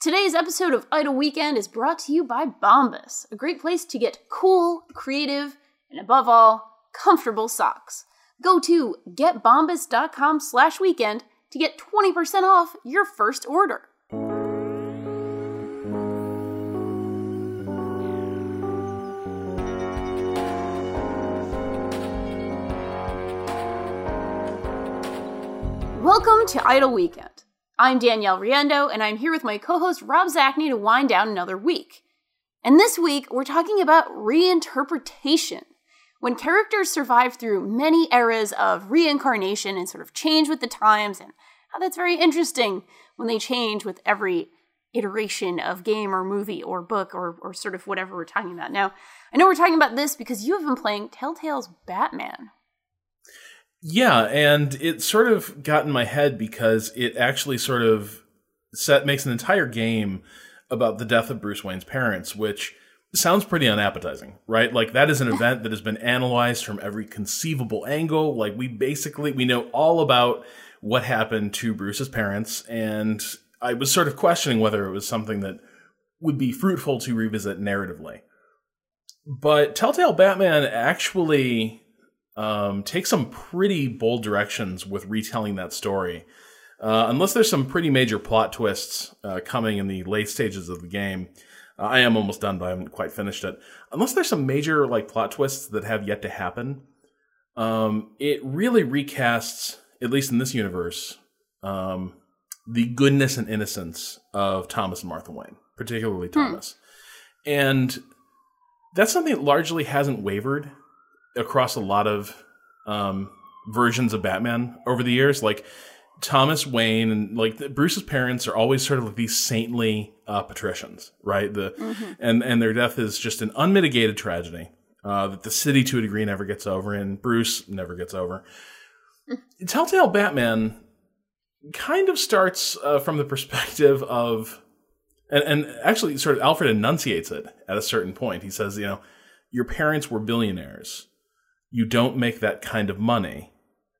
Today's episode of Idle Weekend is brought to you by Bombas, a great place to get cool, creative, and above all, comfortable socks. Go to getbombas.com slash weekend to get 20% off your first order. Welcome to Idle Weekend. I'm Danielle Riendeau, and I'm here with my co host Rob Zacny to wind down another week. And this week, we're talking about reinterpretation. When characters survive through many eras of reincarnation and sort of change with the times, and how that's very interesting when they change with every iteration of game or movie or book or, or sort of whatever we're talking about. Now, I know we're talking about this because you have been playing Telltale's Batman. Yeah, and it sort of got in my head because it actually sort of set makes an entire game about the death of Bruce Wayne's parents, which sounds pretty unappetizing, right? Like that is an event that has been analyzed from every conceivable angle. Like we basically we know all about what happened to Bruce's parents and I was sort of questioning whether it was something that would be fruitful to revisit narratively. But Telltale Batman actually um, take some pretty bold directions with retelling that story. Uh, unless there's some pretty major plot twists uh, coming in the late stages of the game, uh, I am almost done, but I haven't quite finished it. Unless there's some major like plot twists that have yet to happen, um, it really recasts, at least in this universe, um, the goodness and innocence of Thomas and Martha Wayne, particularly Hmm. Thomas, and that's something that largely hasn't wavered across a lot of um, versions of Batman over the years. Like Thomas Wayne and like the, Bruce's parents are always sort of like these saintly uh, patricians, right? The and and their death is just an unmitigated tragedy uh, that the city to a degree never gets over, and Bruce never gets over. Telltale Batman kind of starts uh, from the perspective of and, and actually sort of Alfred enunciates it at a certain point. He says, you know, your parents were billionaires. You don't make that kind of money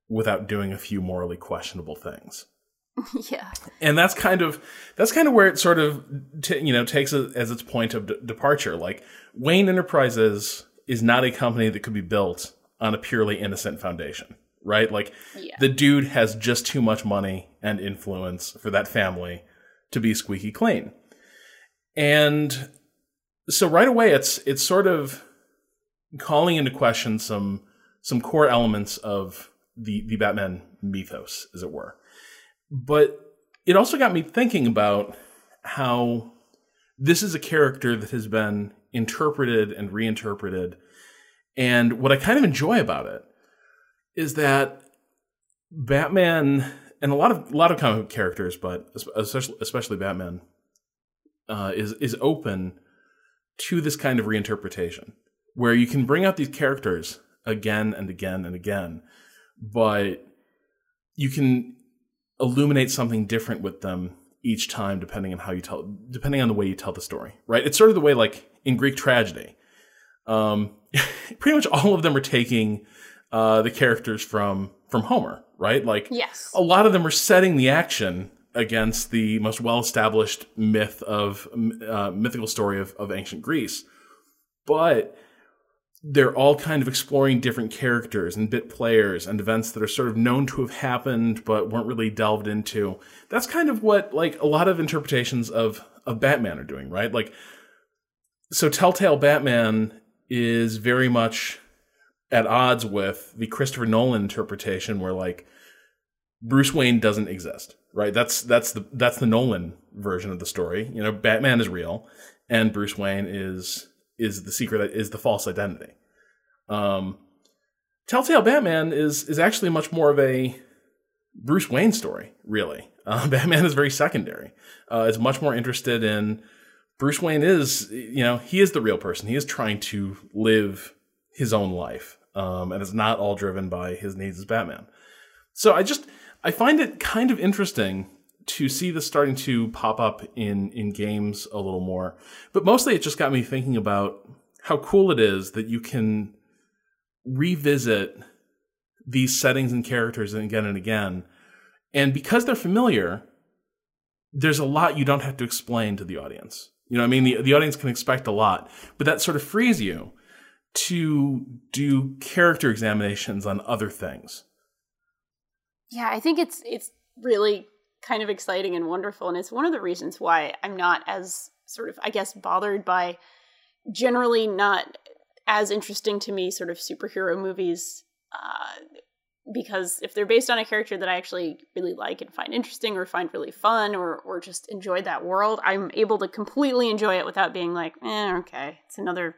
without doing a few morally questionable things. yeah. And that's kind of that's kind of where it sort of t- you know takes it as its point of d- departure. Like Wayne Enterprises is not a company that could be built on a purely innocent foundation, right? Like Yeah. the dude has just too much money and influence for that family to be squeaky clean. And so right away it's it's sort of calling into question some some core elements of the the Batman mythos as it were. But it also got me thinking about how this is a character that has been interpreted and reinterpreted and what I kind of enjoy about it is that Batman and a lot of a lot of comic characters, but especially especially Batman, uh, is is open to this kind of reinterpretation, where you can bring out these characters again and again and again, but you can illuminate something different with them each time, depending on how you tell, depending on the way you tell the story. Right? It's sort of the way, like in Greek tragedy, um, pretty much all of them are taking uh, the characters from from Homer, right? Like Yes. a lot of them are setting the action against the most well-established myth of uh, mythical story of, of ancient Greece, but they're all kind of exploring different characters and bit players and events that are sort of known to have happened but weren't really delved into. That's kind of what like a lot of interpretations of of Batman are doing, right? Like so Telltale Batman is very much at odds with the Christopher Nolan interpretation where like Bruce Wayne doesn't exist, right? That's that's the that's the Nolan version of the story. You know, Batman is real and Bruce Wayne is is the secret is the false identity. Um Telltale Batman is is actually much more of a Bruce Wayne story, really. Uh, Batman is very secondary. Uh, it's much more interested in Bruce Wayne is, you know, he is the real person. He is trying to live his own life, um, and it's not all driven by his needs as Batman. So I just I find it kind of interesting to see this starting to pop up in in games a little more, but mostly it just got me thinking about how cool it is that you can revisit these settings and characters again and again, and because they're familiar, there's a lot you don't have to explain to the audience. You know, I mean, the the audience can expect a lot, but that sort of frees you to do character examinations on other things. Yeah, I think it's it's really kind of exciting and wonderful, and it's one of the reasons why I'm not as sort of, I guess, bothered by generally not as interesting to me sort of superhero movies. Uh, because if they're based on a character that I actually really like and find interesting or find really fun or or just enjoy that world, I'm able to completely enjoy it without being like, eh, okay, it's another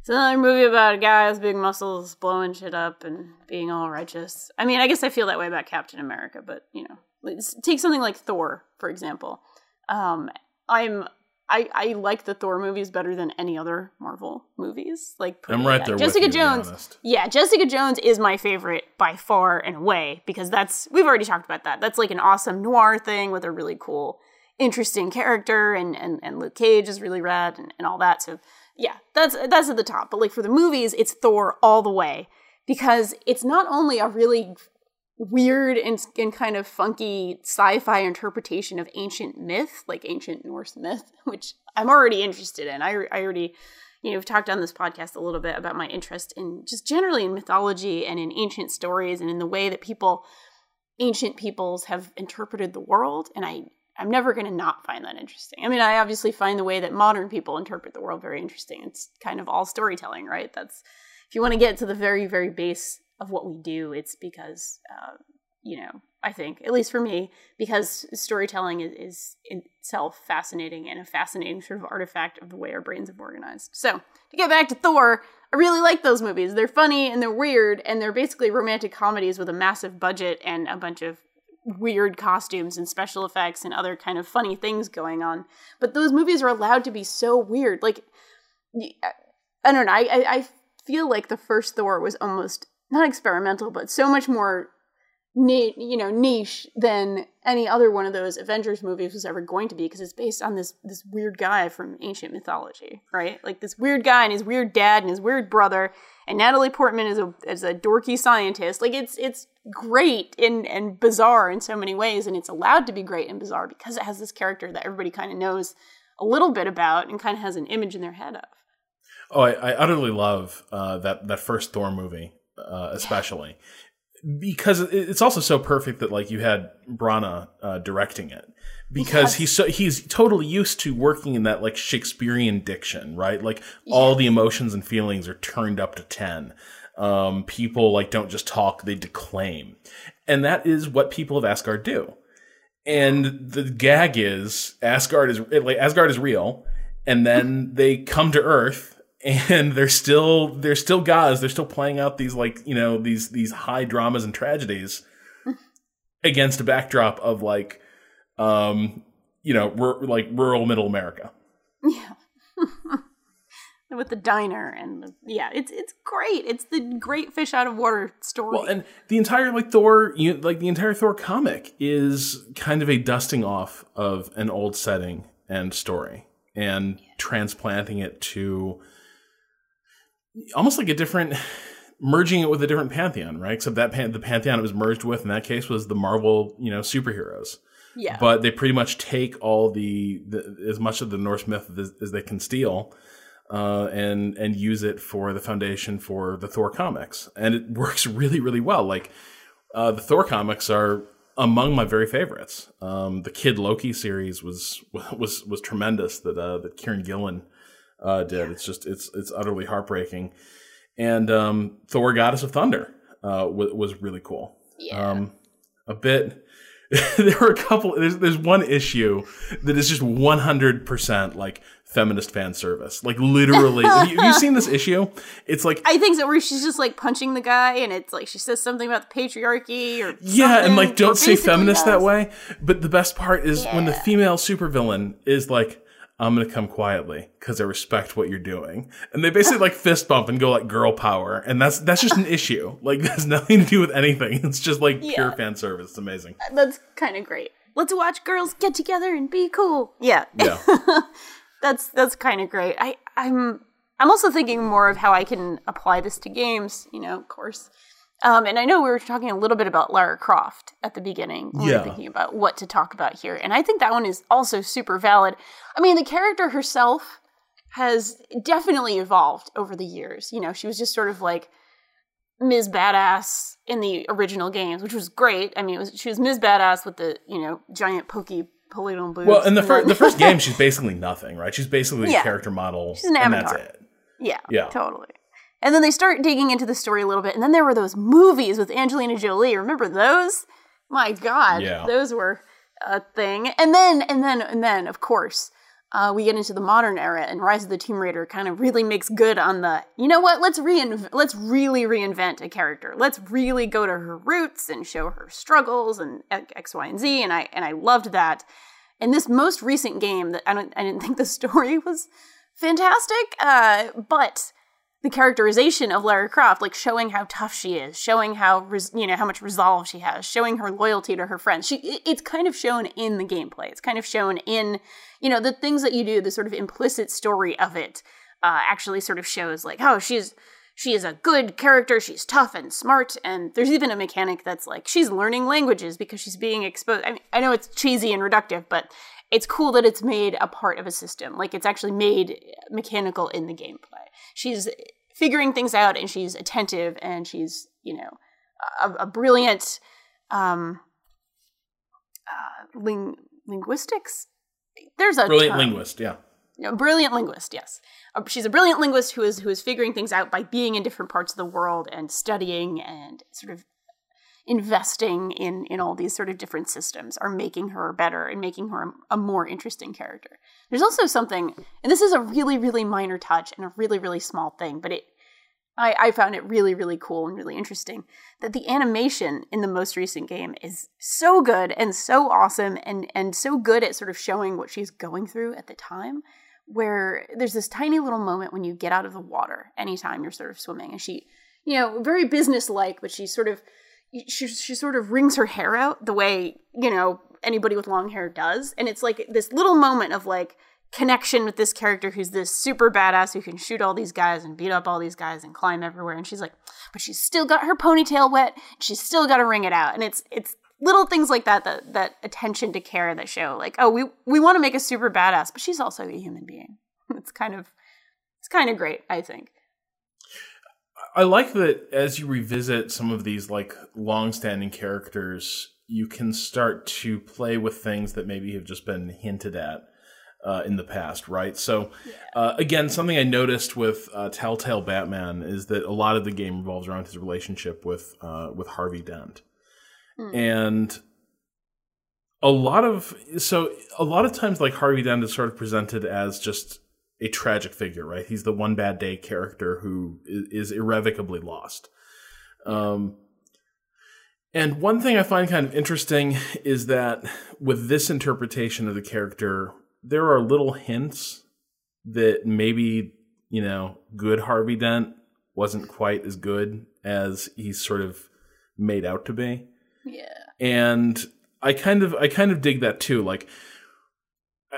it's another movie about a guy with big muscles blowing shit up and being all righteous. I mean, I guess I feel that way about Captain America, but you know, take something like Thor, for example. Um, I'm I, I like the Thor movies better than any other Marvel movies. Like I'm right there. Jessica you, Jones. Yeah, Jessica Jones is my favorite by far and away because that's we've already talked about that. That's like an awesome noir thing with a really cool, interesting character, and and, and Luke Cage is really rad and, and all that. So yeah, that's that's at the top. But like for the movies, it's Thor all the way because it's not only a really weird and, and kind of funky sci-fi interpretation of ancient myth, like ancient Norse myth, which I'm already interested in. I, I already, you know, have talked on this podcast a little bit about my interest in just generally in mythology and in ancient stories and in the way that people, ancient peoples, have interpreted the world. And I I'm never going to not find that interesting. I mean, I obviously find the way that modern people interpret the world very interesting. It's kind of all storytelling, right? That's if you want to get to the very, very base of what we do, it's because, uh, you know, I think, at least for me, because storytelling is, is itself fascinating and a fascinating sort of artifact of the way our brains have organized. So, to get back to Thor, I really like those movies. They're funny and they're weird, and they're basically romantic comedies with a massive budget and a bunch of weird costumes and special effects and other kind of funny things going on. But those movies are allowed to be so weird. Like, I don't know. I, I feel like the first Thor was almost not experimental, but so much more you know niche than any other one of those Avengers movies was ever going to be because it's based on this this weird guy from ancient mythology, right? Like this weird guy and his weird dad and his weird brother, and Natalie Portman is a is a dorky scientist. Like it's it's great and and bizarre in so many ways, and it's allowed to be great and bizarre because it has this character that everybody kind of knows a little bit about and kind of has an image in their head of. Oh, I, I utterly love uh, that that first Thor movie, uh, especially because it's also so perfect that like you had Branagh uh, directing it because yes. he's so he's totally used to working in that like Shakespearean diction, right? Like yes. all the emotions and feelings are turned up to ten. Um, people like don't just talk; they declaim, and that is what people of Asgard do. And the gag is Asgard is like Asgard is real, and then they come to Earth and they're still they're still gods. They're still playing out these like you know these these high dramas and tragedies against a backdrop of like um you know r- like rural middle America. Yeah. With the diner and the, yeah, it's it's great. It's the great fish out of water story. Well, and the entire like Thor, you, like the entire Thor comic is kind of a dusting off of an old setting and story and yeah. transplanting it to almost like a different merging it with a different pantheon, right? Except that pan- the pantheon it was merged with in that case was the Marvel, you know, superheroes. Yeah. But they pretty much take all the, the as much of the Norse myth as, as they can steal, uh, and and use it for the foundation for the Thor comics, and it works really really well. Like uh, the Thor comics are among my very favorites. Um, the Kid Loki series was was was tremendous that uh, that Kieron Gillen uh, did. It's just it's it's utterly heartbreaking. And um, Thor: Goddess of Thunder uh, w- was really cool. Yeah. Um, a bit. there were a couple. There's there's one issue that is just 100 percent like feminist fan service. Like literally, have, you, have, you, seen this issue? It's like I think so. Where she's just like punching the guy, and it's like she says something about the patriarchy or yeah, and like don't say feminist does. that way. But the best part is yeah. when the female supervillain is like, I'm gonna come quietly because I respect what you're doing. And they basically like fist bump and go like girl power, and that's that's just an issue. Like has nothing to do with anything. It's just like yeah. pure fan service. It's amazing. Uh, that's kind of great. Let's watch girls get together and be cool. Yeah, yeah. that's that's kind of great. I I'm I'm also thinking more of how I can apply this to games. You know, of course, Um, and I know we were talking a little bit about Lara Croft at the beginning. We Yeah. were thinking about what to talk about here. And I think that one is also super valid. I mean, the character herself has definitely evolved over the years. You know, she was just sort of like Ms. Badass in the original games, which was great. I mean, it was she was Ms. Badass with the, you know, giant pokey polygonal boobs. Well, in the, fir- the first game, she's basically nothing, right? She's basically Yeah. a character model. She's an and that's avatar. it. Yeah, Yeah. totally. And then they start digging into the story a little bit, and then there were those movies with Angelina Jolie. Remember those? My God, Yeah. those were a thing. And then, and then, and then, of course, uh, we get into the modern era, and Rise of the Tomb Raider kind of really makes good on the. You know what? Let's reinv- Let's really reinvent a character. Let's really go to her roots and show her struggles and X, Y, and Z. And I and I loved that. In this most recent game, that I don't, I didn't think the story was fantastic, uh, but the characterization of Lara Croft, like showing how tough she is, showing how res- you know how much resolve she has, showing her loyalty to her friends. She it's kind of shown in the gameplay. It's kind of shown in you know the things that you do. The sort of implicit story of it uh, actually sort of shows like oh she's she is a good character. She's tough and smart, and there's even a mechanic that's like she's learning languages because she's being exposed. I mean, I know it's cheesy and reductive, but it's cool that it's made a part of a system. Like it's actually made mechanical in the gameplay. She's figuring things out, and she's attentive, and she's you know a, a brilliant um, uh, ling- linguistics. There's a Brilliant term. linguist, yeah. A brilliant linguist, yes. Uh, She's a brilliant linguist who is who is figuring things out by being in different parts of the world and studying and sort of investing in in all these sort of different systems are making her better and making her a, more interesting character. There's also something, and this is a really really minor touch and a really really small thing, but it I, I found it really really cool and really interesting that the animation in the most recent game is so good and so awesome and and so good at sort of showing what she's going through at the time where there's this tiny little moment when you get out of the water anytime you're sort of swimming and she you know very businesslike but she sort of she, she sort of wrings her hair out the way you know anybody with long hair does. And it's like this little moment of like connection with this character who's this super badass who can shoot all these guys and beat up all these guys and climb everywhere. And she's like but she's still got her ponytail wet. She's still got to wring it out. And it's it's little things like that that that attention to care that show like oh we we want to make a super badass but she's also a human being. It's kind of it's kind of great i think I like that as you revisit some of these like long-standing characters, you can start to play with things that maybe have just been hinted at uh, in the past, right? So, uh, again, something I noticed with uh, Telltale Batman is that a lot of the game revolves around his relationship with uh, with Harvey Dent, and a lot of so a lot of times like Harvey Dent is sort of presented as just a tragic figure, right? He's the one bad day character who is irrevocably lost. Um, and one thing I find kind of interesting is that with this interpretation of the character, there are little hints that maybe, you know, good Harvey Dent wasn't quite as good as he's sort of made out to be yeah and I kind of I kind of dig that too. Like,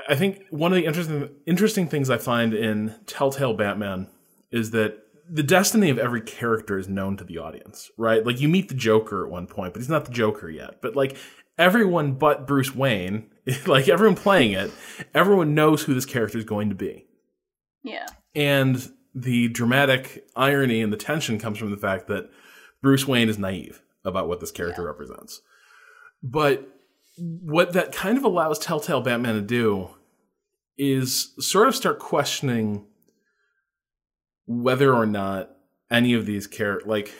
I- think one of the interesting interesting things I find in Telltale Batman is that the destiny of every character is known to the audience, right? Like you meet the Joker at one point, but he's not the Joker yet. But like everyone but Bruce Wayne, like everyone playing it, everyone knows who this character is going to be. yeah And the dramatic irony and the tension comes from the fact that Bruce Wayne is naive about what this character represents. But what that kind of allows Telltale Batman to do is sort of start questioning whether or not any of these characters, like,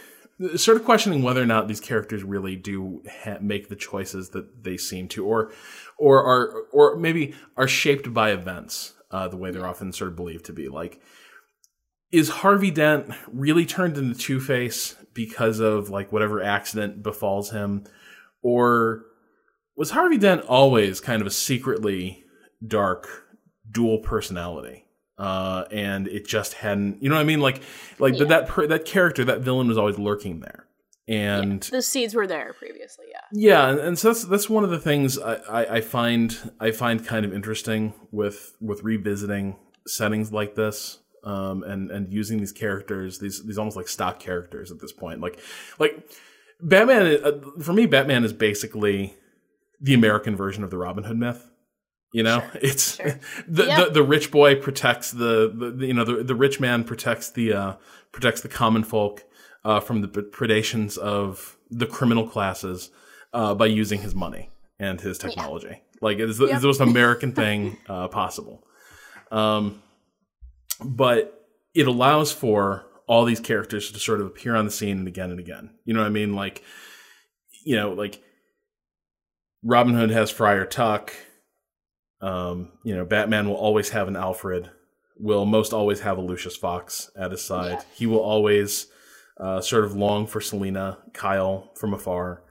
sort of questioning whether or not these characters really do ha- make the choices that they seem to, or, or are, or maybe are shaped by events uh, the way they're often sort of believed to be. Like, is Harvey Dent really turned into Two Face because of like whatever accident befalls him, or was Harvey Dent always kind of a secretly dark dual personality? Uh, and it just hadn't, you know what I mean? Like, like Yeah. that per, that character, that villain was always lurking there, and the seeds were there previously yeah yeah, and, and so that's that's one of the things I, I, I find I find kind of interesting with with revisiting settings like this. um, and and using these characters, these these almost like stock characters at this point. Like like Batman uh, for me, Batman is basically the American version of the Robin Hood myth. You know, Sure, it's sure. the, Yeah. the the rich boy protects the, the, you know the the rich man protects the uh, protects the common folk uh, from the predations of the criminal classes uh, by using his money and his technology. Like it is the, Yep. it's the most American thing uh, possible. Um, but it allows for all these characters to sort of appear on the scene and again and again. You know what I mean? Like, you know, like Robin Hood has Friar Tuck. Um, you know, Batman will always have an Alfred. Will most always have a Lucius Fox at his side. Yeah. He will always uh, sort of long for Selina, Kyle from afar,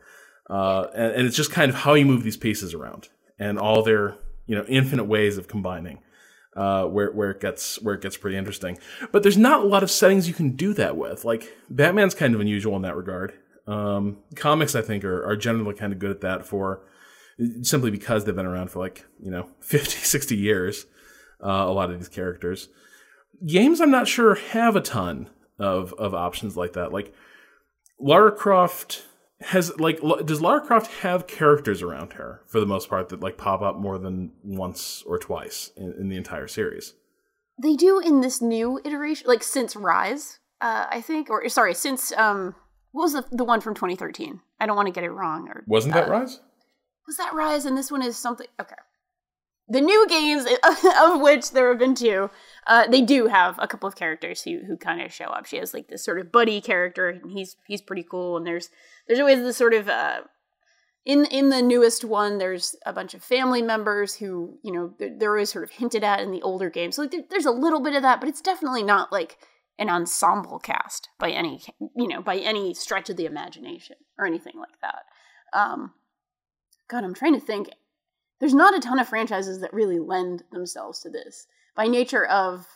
uh, and, and it's just kind of how you move these pieces around and all their you know infinite ways of combining. Uh, where where it gets where it gets pretty interesting, but there's not a lot of settings you can do that with. Like Batman's kind of unusual in that regard. Um, comics, I think, are, are generally kind of good at that for simply because they've been around for like, you know, 50, 60 years, uh, a lot of these characters. Games, I'm not sure, have a ton of, of options like that. Like, Lara Croft has, like, l- does Lara Croft have characters around her for the most part that, like, pop up more than once or twice in, in the entire series? They do in this new iteration, like since Rise, uh, I think, or sorry, since um, what was the the one from 2013? I don't want to get it wrong. Or Wasn't that uh, Rise? Was that Rise? And this one is something. Okay. The new games, of which there have been two, uh, they do have a couple of characters who who kind of show up. She has like this sort of buddy character, and he's he's pretty cool. And there's there's always this sort of uh, in in the newest one, there's a bunch of family members who you know they're, always sort of hinted at in the older games. So like, there, there's a little bit of that, but it's definitely not like an ensemble cast by any you know by any stretch of the imagination or anything like that. Um, God, I'm trying to think. There's not a ton of franchises that really lend themselves to this by nature of,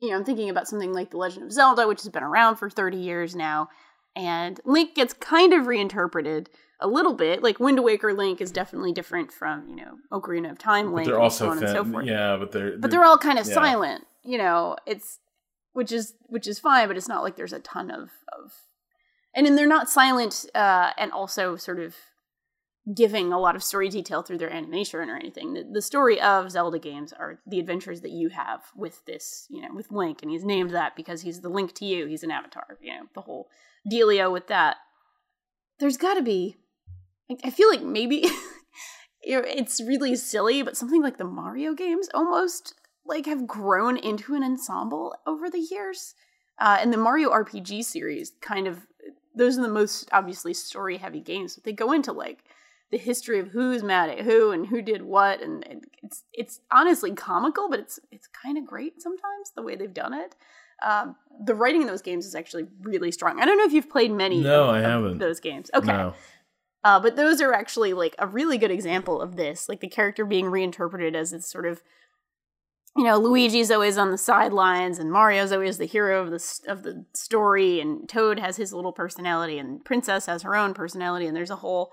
you know, I'm thinking about something like The Legend of Zelda, which has been around for 30 years now, and Link gets kind of reinterpreted a little bit. Like Wind Waker Link is definitely different from, you know, Ocarina of Time But Link, they're and also so on and so forth. yeah, but they're But they're all kind of yeah. silent, you know. It's which is which is fine, but it's not like there's a ton of of, and then they're not silent, uh, and also sort of giving a lot of story detail through their animation or anything. The, the story of Zelda games are the adventures that you have with this, you know, with Link, and he's named that because he's the link to you. He's an avatar, you know, the whole dealio with that. There's got to be. I- feel like maybe it's really silly, but something like the Mario games almost like have grown into an ensemble over the years. Uh, and the Mario RPG series kind of those are the most obviously story heavy games, but they go into like the history of who's mad at who and who did what, and, it's it's honestly comical, but it's it's kind of great sometimes the way they've done it. Um, the writing in those games is actually really strong. I don't know if you've played many. No, of- I haven't. Those games, okay. No. Uh, but those are actually like a really good example of this, like the character being reinterpreted as this sort of, you know, Luigi's always on the sidelines, and Mario's always the hero of the of the story, and Toad has his little personality, and Princess has her own personality, and there's a whole,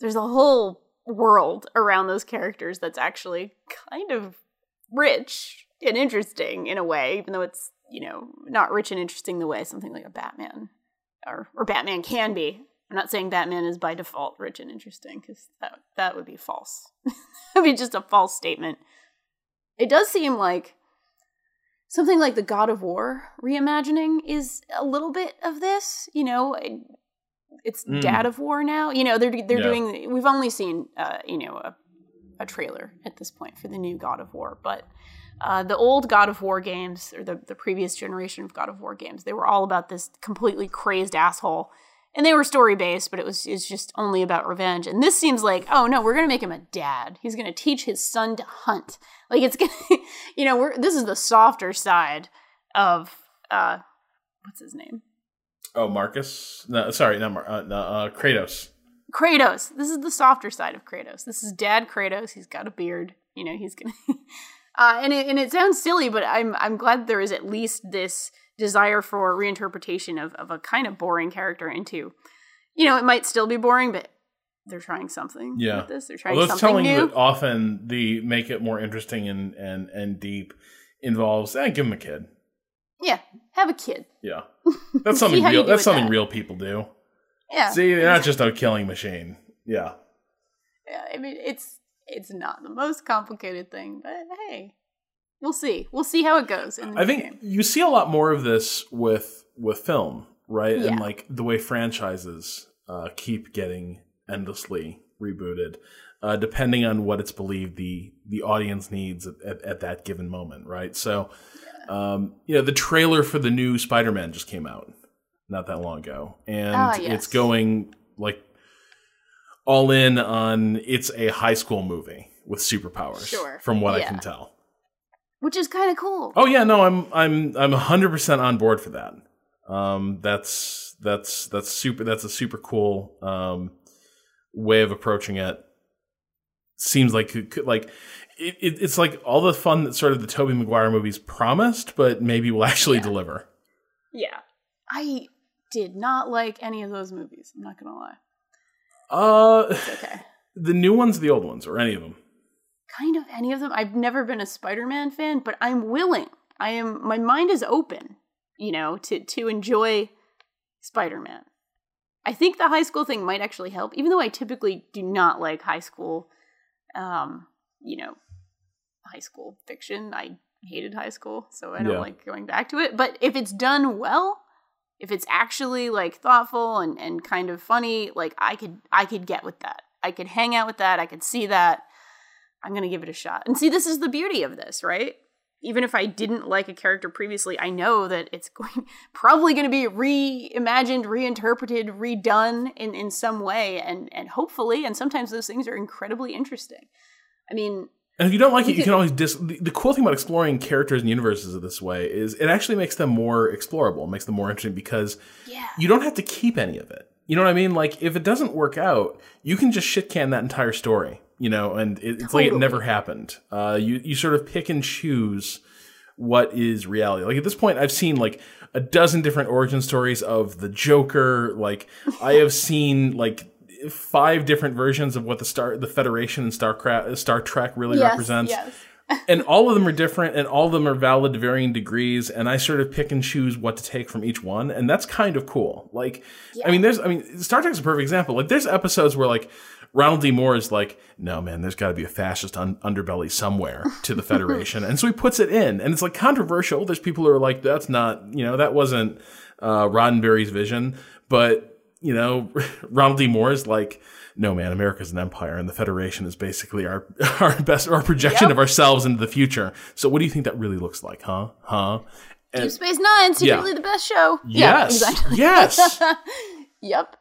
there's a whole world around those characters that's actually kind of rich and interesting in a way, even though it's you know not rich and interesting the way something like a Batman or or Batman can be. I'm not saying Batman is by default rich and interesting because that that would be false. That'd be just a false statement. It does seem like something like the God of War reimagining is a little bit of this. You know, it's Mm. Dad of War now. You know, they're they're Yeah. doing. We've only seen uh, you know a, a trailer at this point for the new God of War, but uh, the old God of War games or the the previous generation of God of War games, they were all about this completely crazed asshole. And they were story based, but it was it's just only about revenge. And this seems like, oh no, we're gonna make him a dad. He's gonna teach his son to hunt. Like it's gonna, you know, we're this is the softer side of uh, what's his name? Oh, Marcus? No, sorry, not Mar- uh, no, uh, Kratos. Kratos. This is the softer side of Kratos. This is Dad Kratos. He's got a beard. You know, he's gonna. uh, and it and it sounds silly, but I'm I'm glad there is at least this desire for reinterpretation of of a kind of boring character into. You know, it might still be boring, but they're trying something. Yeah. with this they're trying it's something telling you new. that often the make it more interesting and and and deep involves eh, give him a kid. Yeah, have a kid. Yeah, that's something real. That's something that. real people do. Yeah. See, they're not just a killing machine. Yeah, Yeah, I mean, it's it's not the most complicated thing, but hey, we'll see. We'll see how it goes. In the I think game. you see a lot more of this with with film, right? Yeah. And like the way franchises uh, keep getting endlessly rebooted, uh, depending on what it's believed the the audience needs at, at, at that given moment, right? So, um, you know, the trailer for the new Spider Man just came out not that long ago, and Ah, yes. it's going like all in on it's a high school movie with superpowers, Sure. from what I can tell. which is kind of cool. Oh yeah, no, I'm I'm I'm 100% on board for that. Um that's that's that's super that's a super cool um way of approaching it. Seems like it could- like it, it, it's like all the fun that sort of the Tobey Maguire movies promised, but maybe will actually Yeah. deliver. Yeah, I did not like any of those movies. I'm not gonna lie. Uh It's okay. the new ones, the old ones, or any of them. kind of any of them. I've never been a Spider-Man fan, but I'm willing. I am my mind is open, you know, to to enjoy Spider-Man. I think the high school thing might actually help, even though I typically do not like high school um, you know, high school fiction. I hated high school, so I don't Yeah. like going back to it. But if it's done well, if it's actually like thoughtful and, and kind of funny, like I could I could get with that. I could hang out with that. I could see that. I'm gonna give it a shot. And see, this is the beauty of this, right? Even if I didn't like a character previously, I know that it's going probably going to be reimagined, reinterpreted, redone in, in some way, and and hopefully, and sometimes those things are incredibly interesting. I mean, And if you don't like it, you can always dis. The, the cool thing about exploring characters and universes this way is it actually makes them more explorable, makes them more interesting because yeah, you don't have to keep any of it. You know what I mean? Like if it doesn't work out, you can just shit can that entire story. You know, and it, it's like it never happened. Uh, you you sort of pick and choose what is reality. Like at this point, I've seen like a dozen different origin stories of the Joker. Like I have seen like five different versions of what the Star the Federation and Star Star Trek really yes, represents. yes. and all of them are different and all of them are valid to varying degrees and i sort of pick and choose what to take from each one and that's kind of cool. Like i mean there's i mean star trek's a perfect example. Like there's episodes where like ronald d moore is like no man there's got to be a fascist un- underbelly somewhere to the federation. And so he puts it in and it's like controversial. There's people who are like that's not you know that wasn't uh, roddenberry's vision. But you know ronald d moore is like no man america's an empire and the federation is basically our our best our projection Yep. of ourselves into the future so what do you think that really looks like huh huh Deep Space Nine, secretly the best show. Yeah, yes exactly. yes Yep.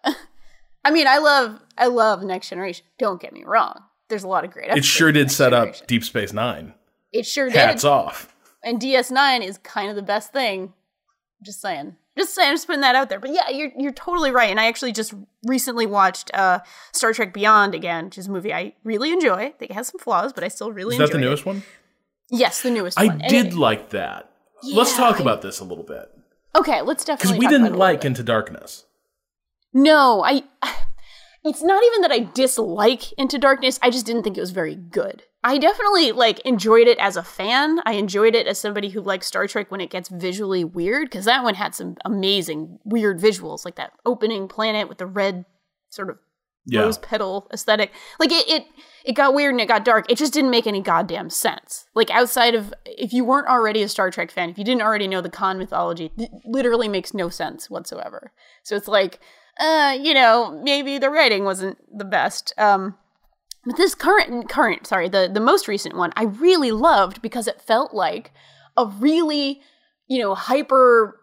I mean, I love I love Next Generation. Don't get me wrong. There's a lot of great. it sure did set up deep space nine It sure hats did. off And DS9 is kind of the best thing. Just saying. Just saying. I'm just putting that out there. But yeah, you're you're totally right. And I actually just recently watched uh, Star Trek Beyond again, which is a movie I really enjoy. I think it has some flaws, but I still really is enjoy that the it. newest one Yes, the newest i one. And did it- like that let's talk I- about this a little bit okay, let's definitely because we talk about it a didn't like into darkness No, I. It's not even that I dislike Into Darkness. I just didn't think it was very good. I definitely like enjoyed it as a fan. I enjoyed it as somebody who likes Star Trek when it gets visually weird because that one had some amazing weird visuals, like that opening planet with the red sort of yeah rose petal aesthetic. Like it, it, it got weird and it got dark. It just didn't make any goddamn sense. Like outside of if you weren't already a Star Trek fan, if you didn't already know the con mythology, it literally makes no sense whatsoever. So it's like, uh, you know, maybe the writing wasn't the best. Um, but this current, current, sorry, the the most recent one, I really loved because it felt like a really, you know, hyper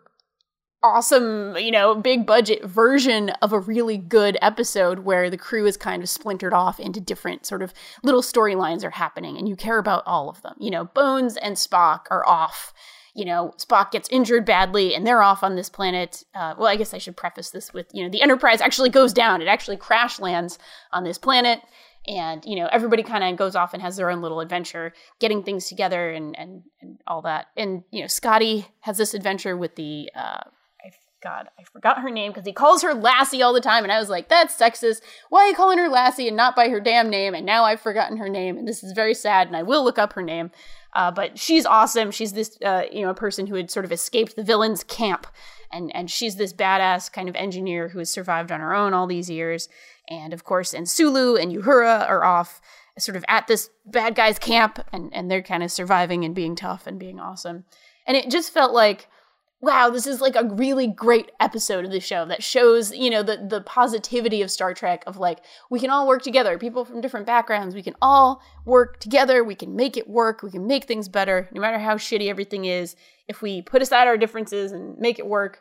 awesome, you know, big budget version of a really good episode where the crew is kind of splintered off into different sort of little storylines are happening and you care about all of them. You know, Bones and Spock are off. You know, Spock gets injured badly and they're off on this planet. Uh, well, I guess I should preface this with, you know, the Enterprise actually goes down. It actually crash lands on this planet. And, you know, everybody kind of goes off and has their own little adventure, getting things together and, and, and all that. And, you know, Scotty has this adventure with the, uh, God, I forgot her name because he calls her Lassie all the time, and I was like, that's sexist. Why are you calling her Lassie and not by her damn name? And now I've forgotten her name, and this is very sad, and I will look up her name. Uh, but she's awesome. She's this, uh, you know, a person who had sort of escaped the villain's camp, and and she's this badass kind of engineer who has survived on her own all these years. And of course, and Sulu and Uhura are off sort of at this bad guy's camp, and and they're kind of surviving and being tough and being awesome. And it just felt like wow, this is like a really great episode of the show that shows, you know, the the positivity of Star Trek of like we can all work together, people from different backgrounds, we can all work together, we can make it work, we can make things better, no matter how shitty everything is. If we put aside our differences and make it work,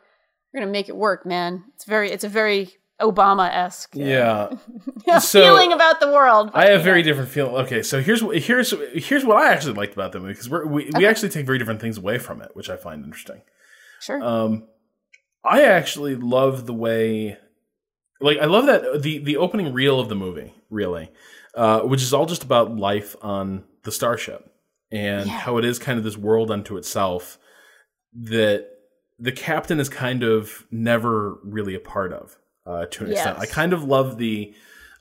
we're gonna make it work, man. It's very it's a very Obama esque Yeah. so, feeling about the world. I have very different feeling. Okay, so here's here's here's what I actually liked about the movie because we we Okay. actually take very different things away from it, which I find interesting. Sure. Um, I actually love the way, like, I love that the the opening reel of the movie, really, uh, which is all just about life on the starship and Yeah. how it is kind of this world unto itself that the captain is kind of never really a part of uh, to an extent. I kind of love the.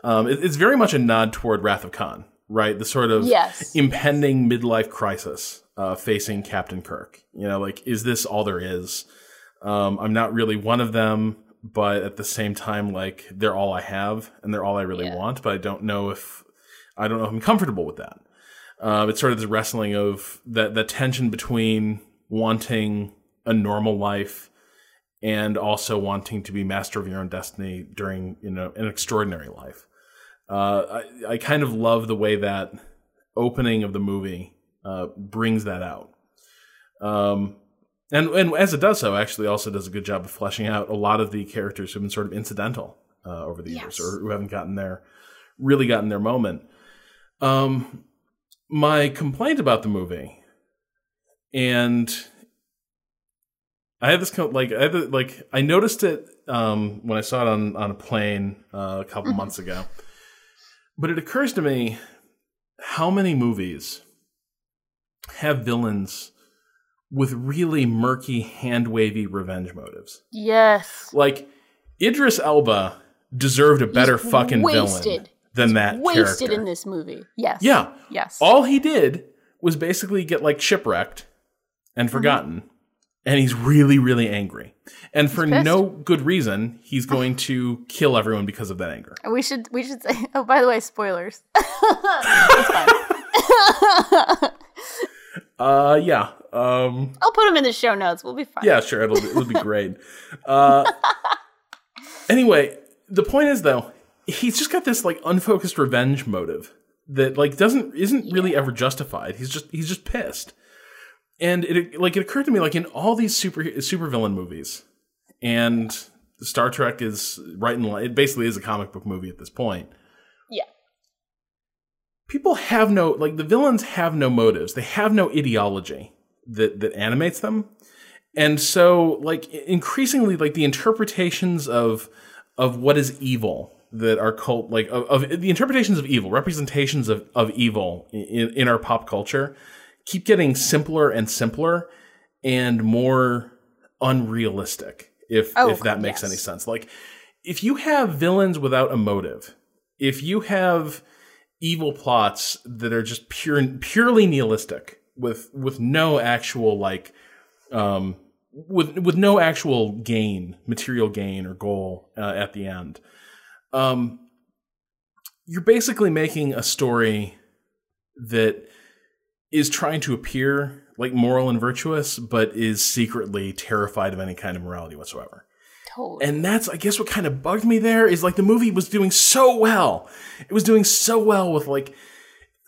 Um, it- it's very much a nod toward Wrath of Khan, right? The sort of Yes. impending midlife crisis uh, facing Captain Kirk. You know, like, is this all there is? Um, I'm not really one of them, but at the same time, like, they're all I have and they're all I really Yeah. want, but I don't know if I don't know if I'm comfortable with that. Uh, it's sort of this wrestling of that that tension between wanting a normal life and also wanting to be master of your own destiny during you know an extraordinary life. Uh, I, I kind of love the way that opening of the movie uh, brings that out. Um, and and as it does so, actually also does a good job of fleshing out a lot of the characters who've been sort of incidental uh, over the years or who haven't gotten their really gotten their moment. Um, my complaint about the movie, and I had this kind of, like I had like I noticed it um, when I saw it on on a plane uh, a couple months ago, but it occurs to me how many movies have villains with really murky, hand wavy revenge motives. yes. Like Idris Elba deserved a better He's fucking villain wasted. than that Wasted character. in this movie. Yes. Yeah. Yes. All he did was basically get like shipwrecked and Mm-hmm. forgotten. And he's really, really angry. And for pissed. no good reason, he's going to kill everyone because of that anger. We should we should say. Oh, by the way, spoilers. Uh, yeah. Um, I'll put them in the show notes. We'll be fine. yeah, sure. It'll, it'll be great. Uh, anyway, the point is though, he's just got this like unfocused revenge motive that like doesn't isn't really ever justified. He's just he's just pissed. And it like it occurred to me like in all these super supervillain movies, and Star Trek is right in line. It basically is a comic book movie at this point. Yeah. People have no like the villains have no motives. They have no ideology that that animates them. And so like increasingly like the interpretations of of what is evil that are cult like of, of the interpretations of evil, representations of of evil in, in our pop culture keep getting simpler and simpler and more unrealistic if Oh, if that makes yes. any sense. Like if you have villains without a motive, if you have evil plots that are just pure purely nihilistic with with no actual like um with with no actual gain, material gain or goal uh, at the end. Um you're basically making a story that is trying to appear like moral and virtuous but is secretly terrified of any kind of morality whatsoever. Totally. And that's, I guess, what kind of bugged me there is like the movie was doing so well. It was doing so well with like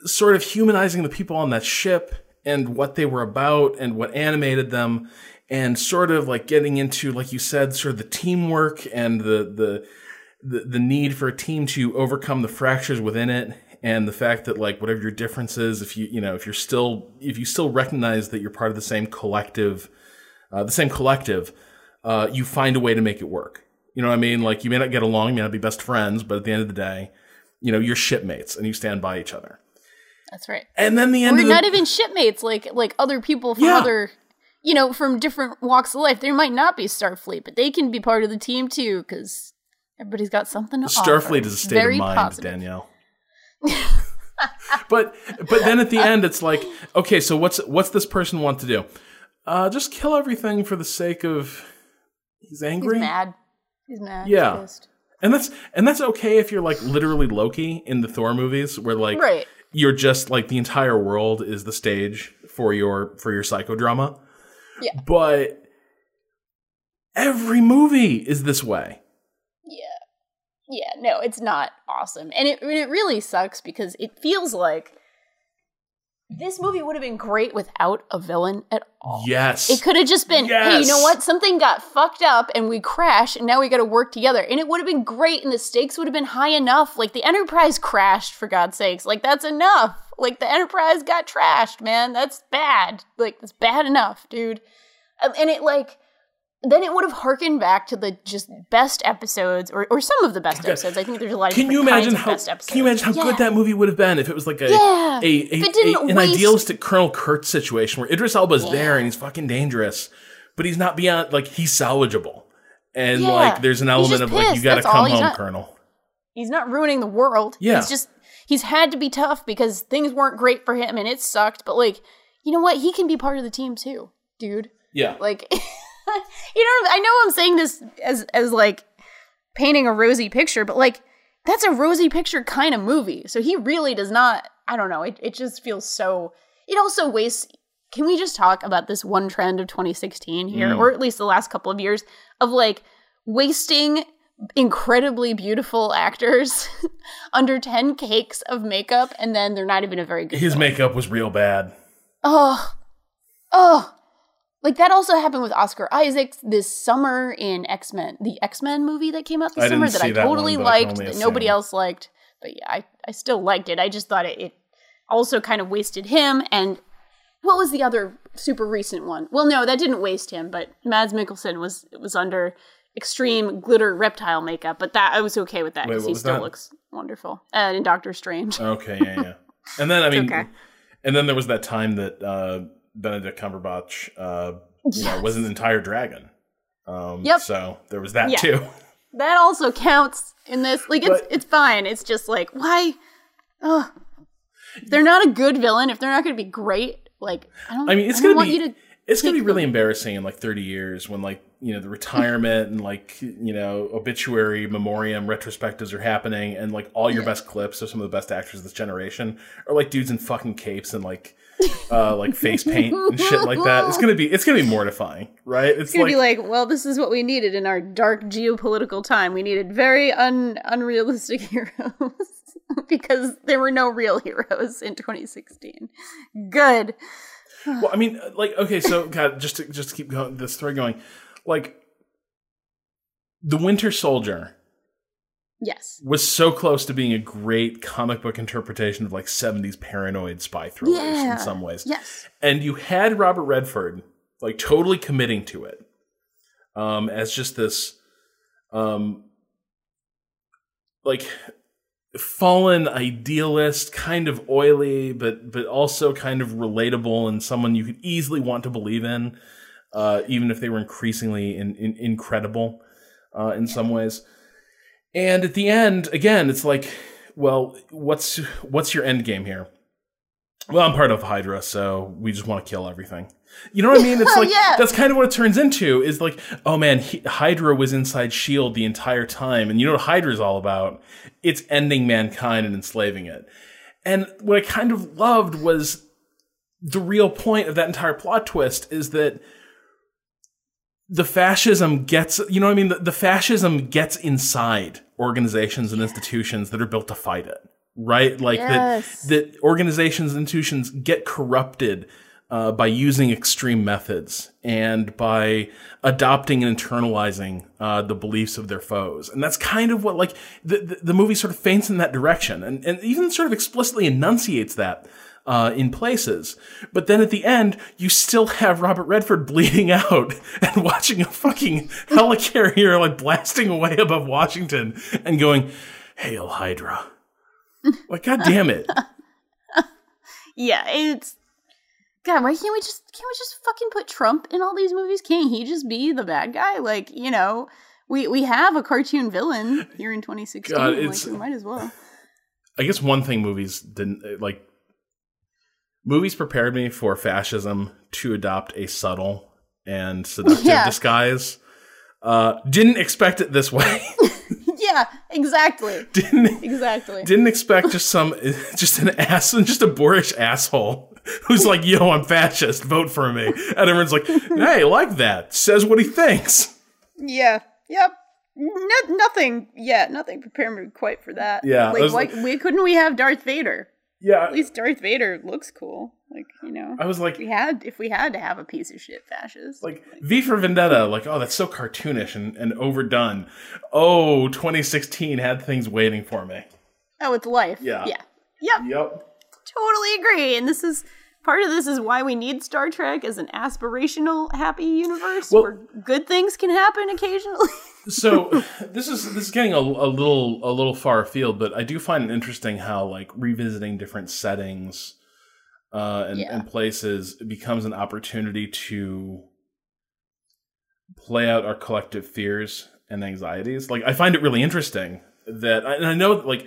sort of humanizing the people on that ship and what they were about and what animated them and sort of like getting into, like you said, sort of the teamwork and the, the, the, the need for a team to overcome the fractures within it and the fact that like whatever your difference is, if you, you know, if you're still, if you still recognize that you're part of the same collective, uh, the same collective, uh, you find a way to make it work. You know what I mean? Like you may not get along, you may not be best friends, but at the end of the day, you know, you're shipmates and you stand by each other. That's right. And then the end We're of the, not even shipmates, like like other people from Yeah. other. you know, from different walks of life. There might not be Starfleet, but they can be part of the team too because everybody's got something to offer. Starfleet is a state Very of mind, positive. Danielle. but but then at the end, it's like, okay, so what's what's this person want to do? Uh, just kill everything for the sake of he's angry. He's mad. He's mad. Yeah. He's and that's and that's okay if you're like literally Loki in the Thor movies, where like Right. you're just like the entire world is the stage for your for your psychodrama. Yeah. But every movie is this way. Yeah. Yeah, no, it's not awesome. And it it really sucks because it feels like this movie would have been great without a villain at all. Yes. It could have just been, hey, you know what? Something got fucked up and we crashed and now we got to work together. And it would have been great and the stakes would have been high enough. Like the Enterprise crashed, for God's sakes. Like that's enough. Like the Enterprise got trashed, man. That's bad. Like that's bad enough, dude. Um, And it like, then it would have harkened back to the just best episodes or, or some of the best episodes. I think there's a lot of Can you imagine of how? best episodes. Can you imagine how Yeah. good that movie would have been if it was like a Yeah. a, a, If it didn't a- an waste- idealistic Colonel Kurtz situation where Idris Elba's Yeah. there and he's fucking dangerous, but he's not beyond like he's salvageable, and Yeah. like there's an element of like you got to come home, not- Colonel. He's not ruining the world. Yeah. He's just he's had to be tough because things weren't great for him and it sucked. But like, you know what? He can be part of the team too, dude. Yeah, Like you know, I know I'm saying this as as like painting a rosy picture, but like that's a rosy picture kind of movie. So he really does not I don't know, it, it just feels so it also wastes can we just talk about this one trend of 2016 here, Mm. or at least the last couple of years, of like wasting incredibly beautiful actors under 10 cakes of makeup and then they're not even a very good his film. makeup was real bad. Oh, oh. Like that also happened with Oscar Isaacs this summer in X Men, the X Men movie that came out this I summer that I that totally one, I liked, that nobody else liked. But yeah, I, I still liked it. I just thought it, it also kind of wasted him. And what was the other super recent one? Well, no, that didn't waste him, but Mads Mikkelsen was was under extreme glitter reptile makeup, but that I was okay with that because he still that? looks wonderful. Uh, in Doctor Strange. Okay, yeah, yeah. and then I mean, okay. and then there was that time that uh, Benedict Cumberbatch, uh, you know, was an entire dragon. Um, Yep. So there was that Yeah. too. that also counts in this. Like it's But- it's fine. It's just like why? Ugh. If they're not a good villain, if they're not going to be great, like I don't. I mean, it's gonna want be you to. it's gonna be really them. embarrassing in like 30 years when like you know the retirement and like you know obituary memoriam retrospectives are happening and like all your Yeah. best clips of some of the best actors of this generation are like dudes in fucking capes and like uh like face paint and shit like that. It's gonna be it's gonna be mortifying, right? It's, It's gonna be like, well, this is what we needed in our dark geopolitical time. We needed very un unrealistic heroes because there were no real heroes in 2016. Good. Well, I mean, uh, like, okay, so God, just to just to keep going, this thread going, like, the Winter Soldier Yes. was so close to being a great comic book interpretation of like '70s paranoid spy thrillers Yeah. in some ways, Yes. and you had Robert Redford like totally committing to it, um, as just this, um, like fallen idealist, kind of oily, but but also kind of relatable and someone you could easily want to believe in, uh, even if they were increasingly in, in, incredible uh, in some ways. And at the end, again, it's like, well, what's what's your end game here? Well, I'm part of Hydra, so we just want to kill everything. You know what I mean? It's like Yeah. that's kind of what it turns into. Is like, oh man, he, Hydra was inside Shield the entire time, and you know what Hydra's all about? It's ending mankind and enslaving it. And what I kind of loved was the real point of that entire plot twist is that the fascism gets, you know what I mean? The, the fascism gets inside organizations and institutions that are built to fight it, right? Like Yes. that, that organizations and institutions get corrupted uh, by using extreme methods and by adopting and internalizing uh, the beliefs of their foes. And that's kind of what, like, the, the, the movie sort of feints in that direction and, and even sort of explicitly enunciates that uh, in places. But then at the end, you still have Robert Redford bleeding out and watching a fucking helicarrier like blasting away above Washington and going, Hail Hydra. Like, god damn it. Yeah, it's God, why can't we just can't we just fucking put Trump in all these movies? Can't he just be the bad guy? Like, you know, we we have a cartoon villain here in 2016. God, like, we might as well. I guess one thing movies didn't like. Movies prepared me for fascism to adopt a subtle and seductive Yeah. disguise. Uh, didn't expect it this way. yeah, exactly. didn't Exactly. didn't expect just some just an ass just a boorish asshole who's like, "Yo, I'm fascist. Vote for me." And everyone's like, "Hey, like that." Says what he thinks. Yeah. Yep. No, nothing. Yeah, nothing prepared me quite for that. Yeah, Like, was why, like- we couldn't we have Darth Vader? Yeah, At least Darth Vader looks cool. Like, you know, I was like, we had if we had to have a piece of shit fascist. like V for Vendetta, like, oh, that's so cartoonish and, and overdone. Oh, 2016 had things waiting for me. oh, it's life. Yeah. Yeah. Yep. Yep. Totally agree. And this is part of this is why we need Star Trek as an aspirational, happy universe Well- where good things can happen occasionally. So this is this is getting a, a little a little far afield, but I do find it interesting how like revisiting different settings uh, and, Yeah. and places becomes an opportunity to play out our collective fears and anxieties. Like I find it really interesting that, and I know like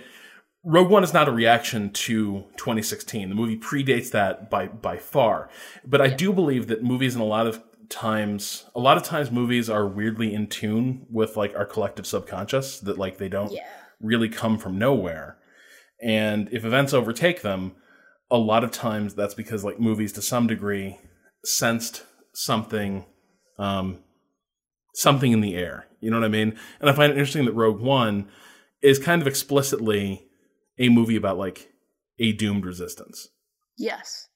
Rogue One is not a reaction to 2016. The movie predates that by by far, but I do believe that movies in a lot of times a lot of times movies are weirdly in tune with like our collective subconscious that like they don't really come from nowhere. And if events overtake them a lot of times that's because like movies to some degree sensed something um something in the air. You know what i mean? And i find it interesting that rogue one is kind of explicitly a movie about like a doomed resistance Yes.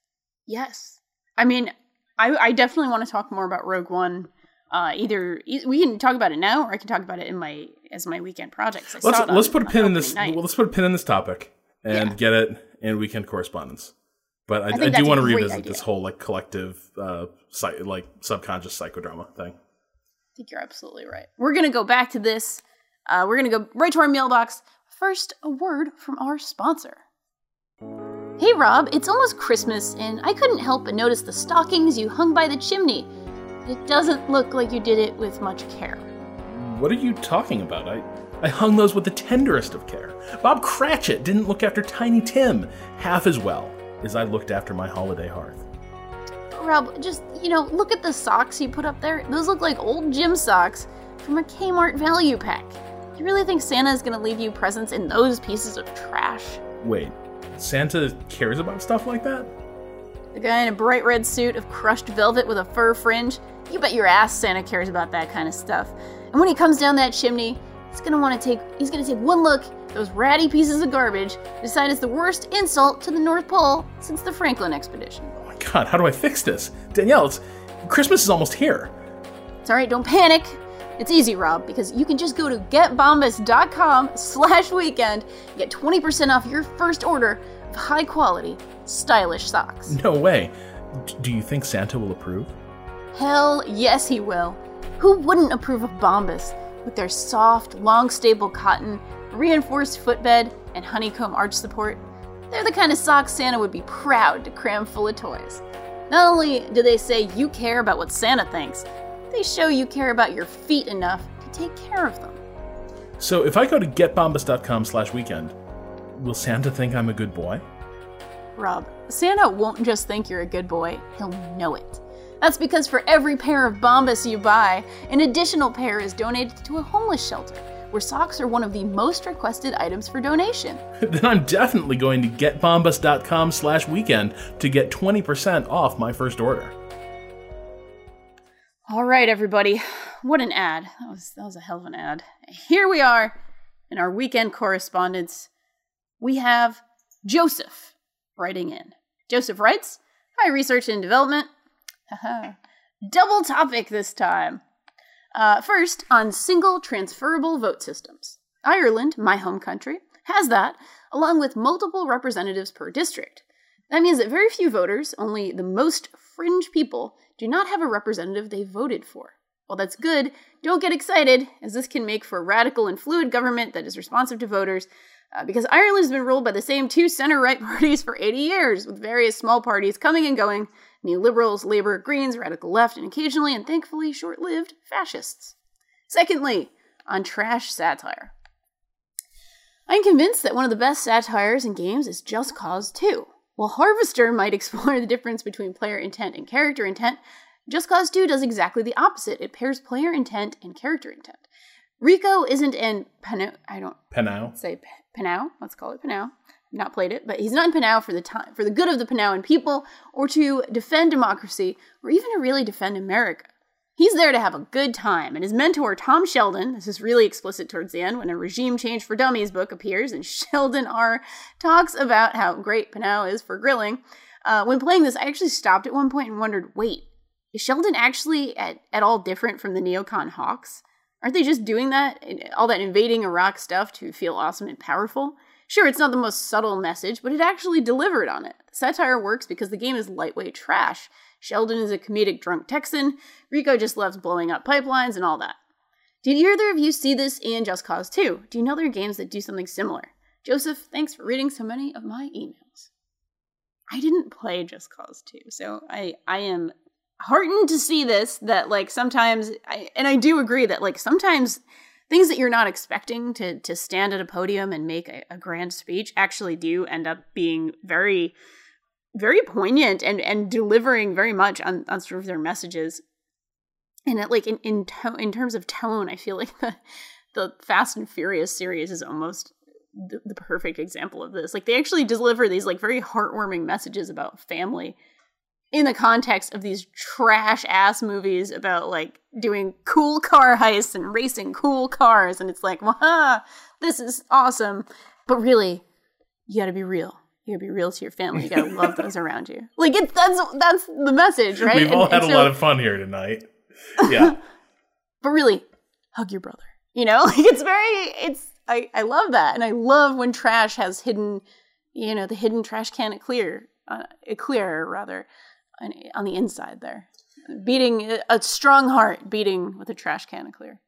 Yes. I mean, I, I definitely want to talk more about Rogue One. Uh, either e- we can talk about it now, or I can talk about it in my as my weekend projects. I let's saw it on- let's put a pin in this well, let's put a pin in this topic and Yeah. get it in weekend correspondence but i, I, think do want to revisit idea. this whole like collective uh like subconscious psychodrama thing I think you're absolutely right. We're gonna go back to this. Uh, we're gonna go right to our mailbox. First, a word from our sponsor. Hey Rob, it's almost Christmas, and I couldn't help but notice the stockings you hung by the chimney. It doesn't look like you did it with much care. what are you talking about i i hung those with the tenderest of care bob cratchit didn't look after tiny tim half as well as i looked after my holiday hearth Rob, just, you know, look at the socks you put up there. Those look like old gym socks from a Kmart value pack. You really think Santa is gonna leave you presents in those pieces of trash? wait santa cares about stuff like that The guy in a bright red suit of crushed velvet with a fur fringe? You bet your ass Santa cares about that kind of stuff. And when he comes down that chimney, he's gonna want to take he's gonna take one look at those ratty pieces of garbage, decide it's the worst insult to the North Pole since the Franklin expedition. oh my god how do i fix this danielle it's christmas is almost here It's alright, don't panic. It's easy, Rob, because you can just go to getbombas.com slash weekend and get 20% off your first order of high quality, stylish socks. no way D- do you think santa will approve Hell yes, he will. Who wouldn't approve of Bombas with their soft, long staple cotton, reinforced footbed, and honeycomb arch support? They're the kind of socks Santa would be proud to cram full of toys. Not only do they say you care about what Santa thinks, they show you care about your feet enough to take care of them. So if I go to getbombas.com slash weekend, will Santa think I'm a good boy? Rob, Santa won't just think you're a good boy, he'll know it. That's because for every pair of Bombas you buy, an additional pair is donated to a homeless shelter, where socks are one of the most requested items for donation. then I'm definitely going to getbombas.com slash weekend to get 20% off my first order. All right, everybody. What an ad. That was that was a hell of an ad. Here we are in our weekend correspondence. We have Joseph writing in. Joseph writes, Hi, research and development. Double topic this time. Uh, first, on single transferable vote systems. Ireland, my home country, has that, along with multiple representatives per district. That means that very few voters, only the most fringe people, do not have a representative they voted for. While that's good, don't get excited, as this can make for a radical and fluid government that is responsive to voters, uh, because Ireland has been ruled by the same two center right parties for 80 years, with various small parties coming and going, neoliberals, labor, greens, radical left, and occasionally and thankfully short lived fascists. Secondly, on trash satire. I'm convinced that one of the best satires in games is Just Cause 2. While Harvester might explore the difference between player intent and character intent, Just Cause 2 does exactly the opposite. It pairs player intent and character intent. Rico isn't in Panau. I don't Panau. say P- Panau. Let's call it Panau. Not played it, but he's not in Panau for the time, for the good of the Panauan people, or to defend democracy, or even to really defend America. He's there to have a good time, and his mentor, Tom Sheldon, this is really explicit towards the end when a Regime Change for Dummies book appears, and Sheldon R. talks about how great Panau is for grilling. Uh, when playing this, I actually stopped at one point and wondered wait, is Sheldon actually at, at all different from the neocon Hawks? Aren't they just doing that, all that invading Iraq stuff to feel awesome and powerful? Sure, it's not the most subtle message, but it actually delivered on it. Satire works because the game is lightweight trash. Sheldon is a comedic drunk Texan. Rico just loves blowing up pipelines and all that. Did either of you see this in Just Cause 2? Do you know there are games that do something similar? Joseph, thanks for reading so many of my emails. I didn't play Just Cause 2, so I I am heartened to see this that like sometimes I, and I do agree that like sometimes things that you're not expecting to to stand at a podium and make a, a grand speech actually do end up being very very poignant and and delivering very much on, on sort of their messages. And it, like in in, to- in terms of tone i feel like the the fast and furious series is almost the, the perfect example of this. Like they actually deliver these like very heartwarming messages about family in the context of these trash ass movies about like doing cool car heists and racing cool cars. And it's like waha this is awesome. But really you gotta be real you gotta be real to your family. You gotta love those around you. Like it's that's that's the message right? We've all And- had and a so- lot of fun here tonight. Yeah. but really hug your brother you know? Like it's very it's i i love that. And i love when trash has hidden you know the hidden trash can at clear uh, a clear rather on, on the inside there. Beating a strong heart beating with a trash can of clear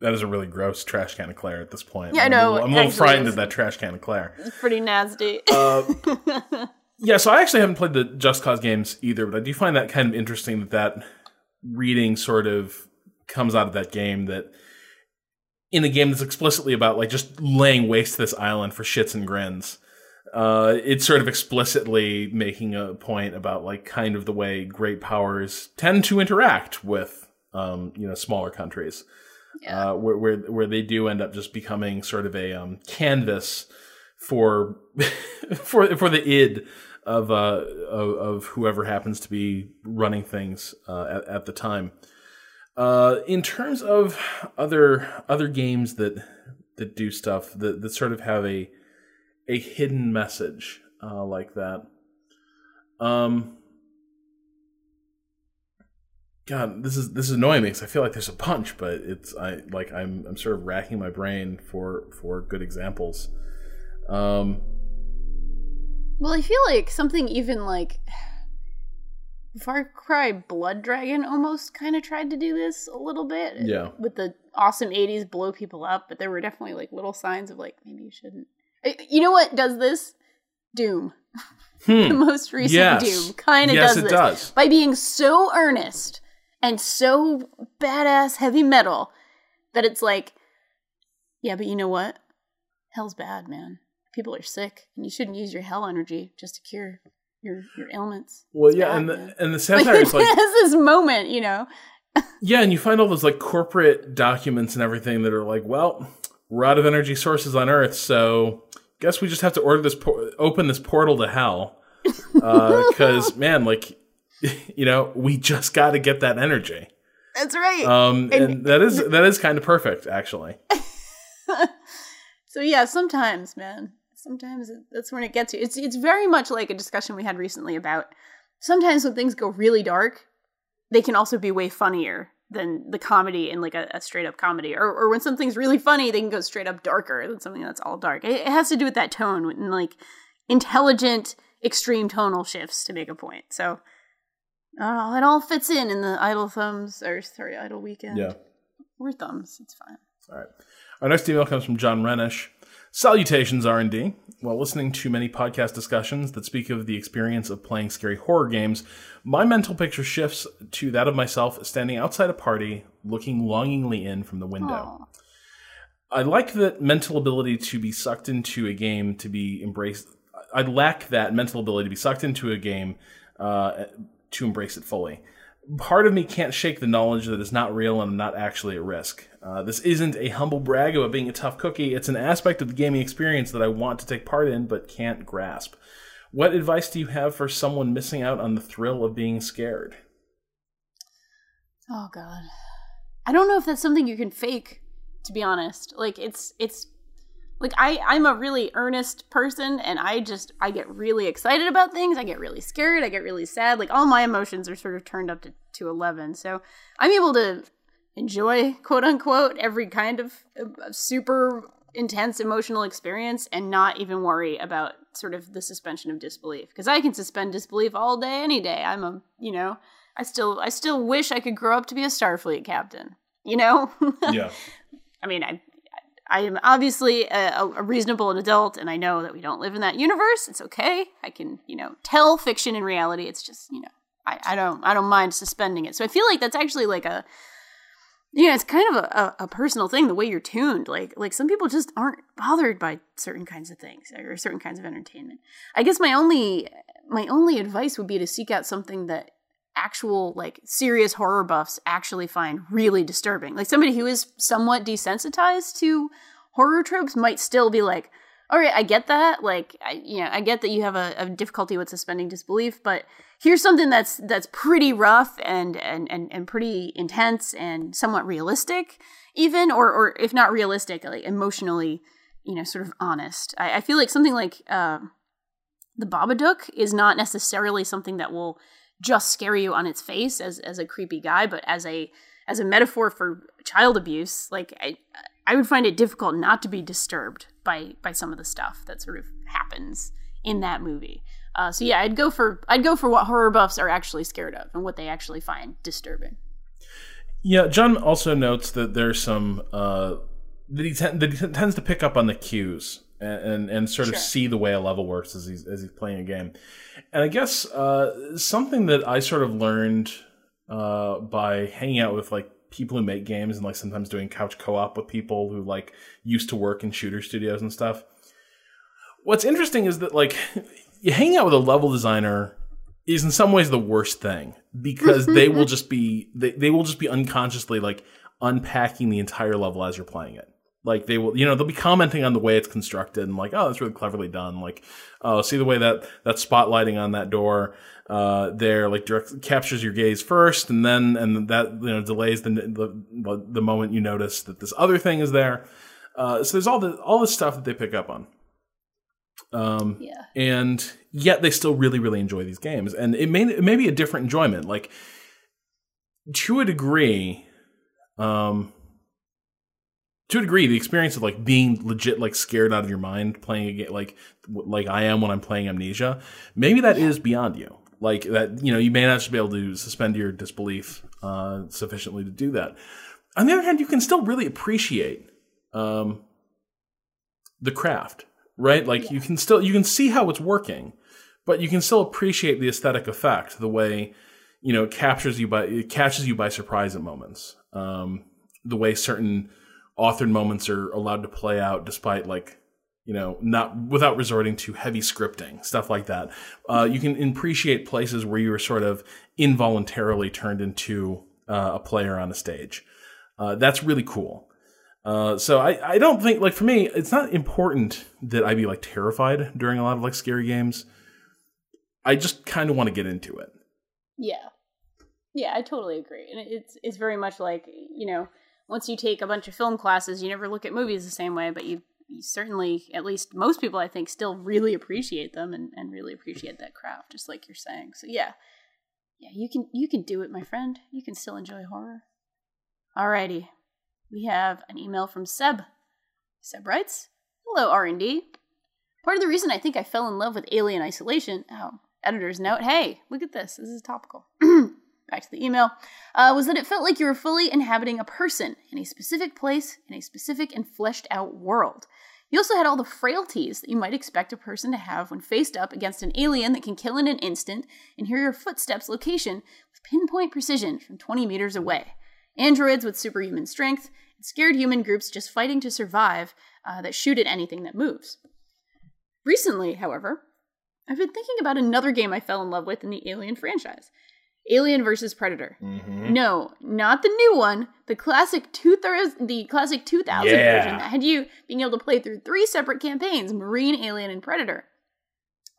that is a really gross trash can of Claire at this point. Yeah, I I'm know, little, I'm a little frightened of that trash can of Claire. it's pretty nasty Uh, yeah, so I actually haven't played the Just Cause games either, but I do find that kind of interesting that that reading sort of comes out of that game that in a game that's explicitly about like just laying waste to this island for shits and grins. Uh, it's sort of explicitly making a point about like kind of the way great powers tend to interact with um, you know smaller countries, Yeah. uh, where, where where they do end up just becoming sort of a um, canvas for for for the id of uh of, of whoever happens to be running things uh, at, at the time. Uh, in terms of other other games that that do stuff that, that sort of have a a hidden message uh, like that. Um, God, this is this is annoying me because I feel like there's a bunch, but it's I like I'm I'm sort of racking my brain for for good examples. Um, well i feel like something even like far cry blood dragon almost kind of tried to do this a little bit Yeah. with the awesome 80s blow people up but there were definitely like little signs of like maybe you shouldn't you know what does this doom the hmm. most recent Yes. doom kind of Yes, does it this does. by being so earnest and so badass heavy metal that it's like yeah but you know what? Hell's bad man. People are sick and you shouldn't use your hell energy just to cure your your ailments. Well, It's yeah, bad, and the man. and the satire is like has this moment you know? Yeah, and you find all those like corporate documents and everything that are like, well, we're out of energy sources on Earth, so guess we just have to order this por- open this portal to hell. Uh, because man, like you know, we just got to get that energy. that's right. Um, and, And- that is that is kind of perfect, actually. so yeah sometimes man sometimes it- that's when it gets you. It's it's very much like a discussion we had recently about sometimes when things go really dark they can also be way funnier than the comedy in like a, a straight up comedy. Or, or when something's really funny they can go straight up darker than something that's all dark. It, it has to do with that tone and like intelligent extreme tonal shifts to make a point. So uh, it all fits in in the idle thumbs or sorry idle weekend Yeah. or thumbs it's fine All right. Our next email comes from John Renish. Salutations, R&D. While listening to many podcast discussions that speak of the experience of playing scary horror games, my mental picture shifts to that of myself standing outside a party, looking longingly in from the window. Aw. I like that mental ability to be sucked into a game to be embraced. I lack that mental ability to be sucked into a game uh, to embrace it fully. Part of me can't shake the knowledge that it's not real and I'm not actually at risk. Uh, this isn't a humble brag about being a tough cookie. It's an aspect of the gaming experience that I want to take part in but can't grasp. What advice do you have for someone missing out on the thrill of being scared? Oh god. I don't know if that's something you can fake, to be honest. Like it's it's like I I'm a really earnest person and I just I get really excited about things. I get really scared, I get really sad. Like all my emotions are sort of turned up to to 11. So I'm able to enjoy quote unquote every kind of, of super intense emotional experience and not even worry about sort of the suspension of disbelief because I can suspend disbelief all day any day. I'm a, you know, I still I still wish I could grow up to be a Starfleet captain. You know? Yeah. I mean, I I am obviously a, a reasonable adult, and I know that we don't live in that universe. It's okay. I can, you know, tell fiction and reality. It's just, you know, I, I don't I don't mind suspending it. So I feel like that's actually like a yeah, it's kind of a, a, a personal thing, the way you're tuned. Like like some people just aren't bothered by certain kinds of things or certain kinds of entertainment. I guess my only my only advice would be to seek out something that actual like serious horror buffs actually find really disturbing. Like somebody who is somewhat desensitized to horror tropes might still be like, all right, I get that. Like, I, you know, I get that you have a, a difficulty with suspending disbelief, but here's something that's that's pretty rough and and and, and pretty intense and somewhat realistic, even or or if not realistic, like emotionally, you know, sort of honest. I, I feel like something like uh, the Babadook is not necessarily something that will just scare you on its face as as a creepy guy, but as a as a metaphor for child abuse, like I I would find it difficult not to be disturbed by by some of the stuff that sort of happens in that movie. Uh, so yeah, I'd go for I'd go for what horror buffs are actually scared of and what they actually find disturbing. Yeah, John also notes that there's some uh, that he, ten- that he tends to pick up on the cues and and, and sort of see the way a level works as he's as he's playing a game. And I guess uh, something that I sort of learned uh, by hanging out with like people who make games and like sometimes doing couch co-op with people who like used to work in shooter studios and stuff. What's interesting is that like you hang out with a level designer is in some ways the worst thing because they will just be they, they will just be unconsciously like unpacking the entire level as you're playing it like they will you know they'll be commenting on the way it's constructed and like oh that's really cleverly done. Like oh see the way that that spotlighting on that door uh there like direct captures your gaze first and then and that you know delays the the, the moment you notice that this other thing is there. Uh so there's all the all this stuff that they pick up on. Um Yeah. and yet they still really really enjoy these games. And it may it may be a different enjoyment. Like to a degree um to a degree the experience of like being legit like scared out of your mind playing a game like like I am when I'm playing Amnesia maybe that is beyond you. Like that you know you may not just be able to suspend your disbelief uh sufficiently to do that. On the other hand you can still really appreciate um the craft right? Like you can still you can see how it's working but you can still appreciate the aesthetic effect the way you know it captures you by it catches you by surprise at moments. Um the way certain authored moments are allowed to play out despite like you know not without resorting to heavy scripting stuff like that uh, you can appreciate places where you were sort of involuntarily turned into uh, a player on a stage uh, that's really cool uh, so I, I don't think like for me it's not important that I be like terrified during a lot of like scary games. I just kind of want to get into it. Yeah. Yeah, I totally agree. And it's it's very much like, you know, once you take a bunch of film classes, you never look at movies the same way, but you, you certainly, at least most people, I think, still really appreciate them and, and really appreciate that craft, just like you're saying. So yeah, yeah, you can you can do it, my friend. You can still enjoy horror. Alrighty, we have an email from Seb. Seb writes, "Hello, R and D. Part of the reason I think I fell in love with Alien Isolation. Oh, editor's note. Hey, look at this. This is topical. Back to the email. Uh, was that it felt like you were fully inhabiting a person in a specific place in a specific and fleshed out world. You also had all the frailties that you might expect a person to have when faced up against an alien that can kill in an instant and hear your footsteps' location with pinpoint precision from 20 meters away. Androids with superhuman strength, and scared human groups just fighting to survive uh, that shoot at anything that moves. Recently, however, I've been thinking about another game I fell in love with in the Alien franchise. Alien versus Predator. Mm-hmm. No, not the new one. The classic two thir- the classic 2000 Yeah. version that had you being able to play through three separate campaigns: Marine, Alien, and Predator.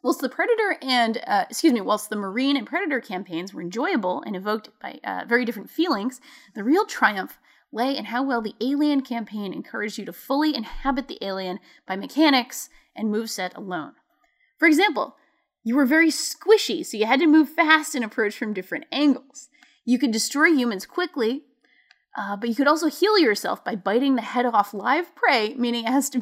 Whilst the Predator and uh, excuse me, whilst the Marine and Predator campaigns were enjoyable and evoked by uh, very different feelings, the real triumph lay in how well the Alien campaign encouraged you to fully inhabit the alien by mechanics and moveset alone. For example, you were very squishy, so you had to move fast and approach from different angles. You could destroy humans quickly, uh, but you could also heal yourself by biting the head off live prey, meaning it has to.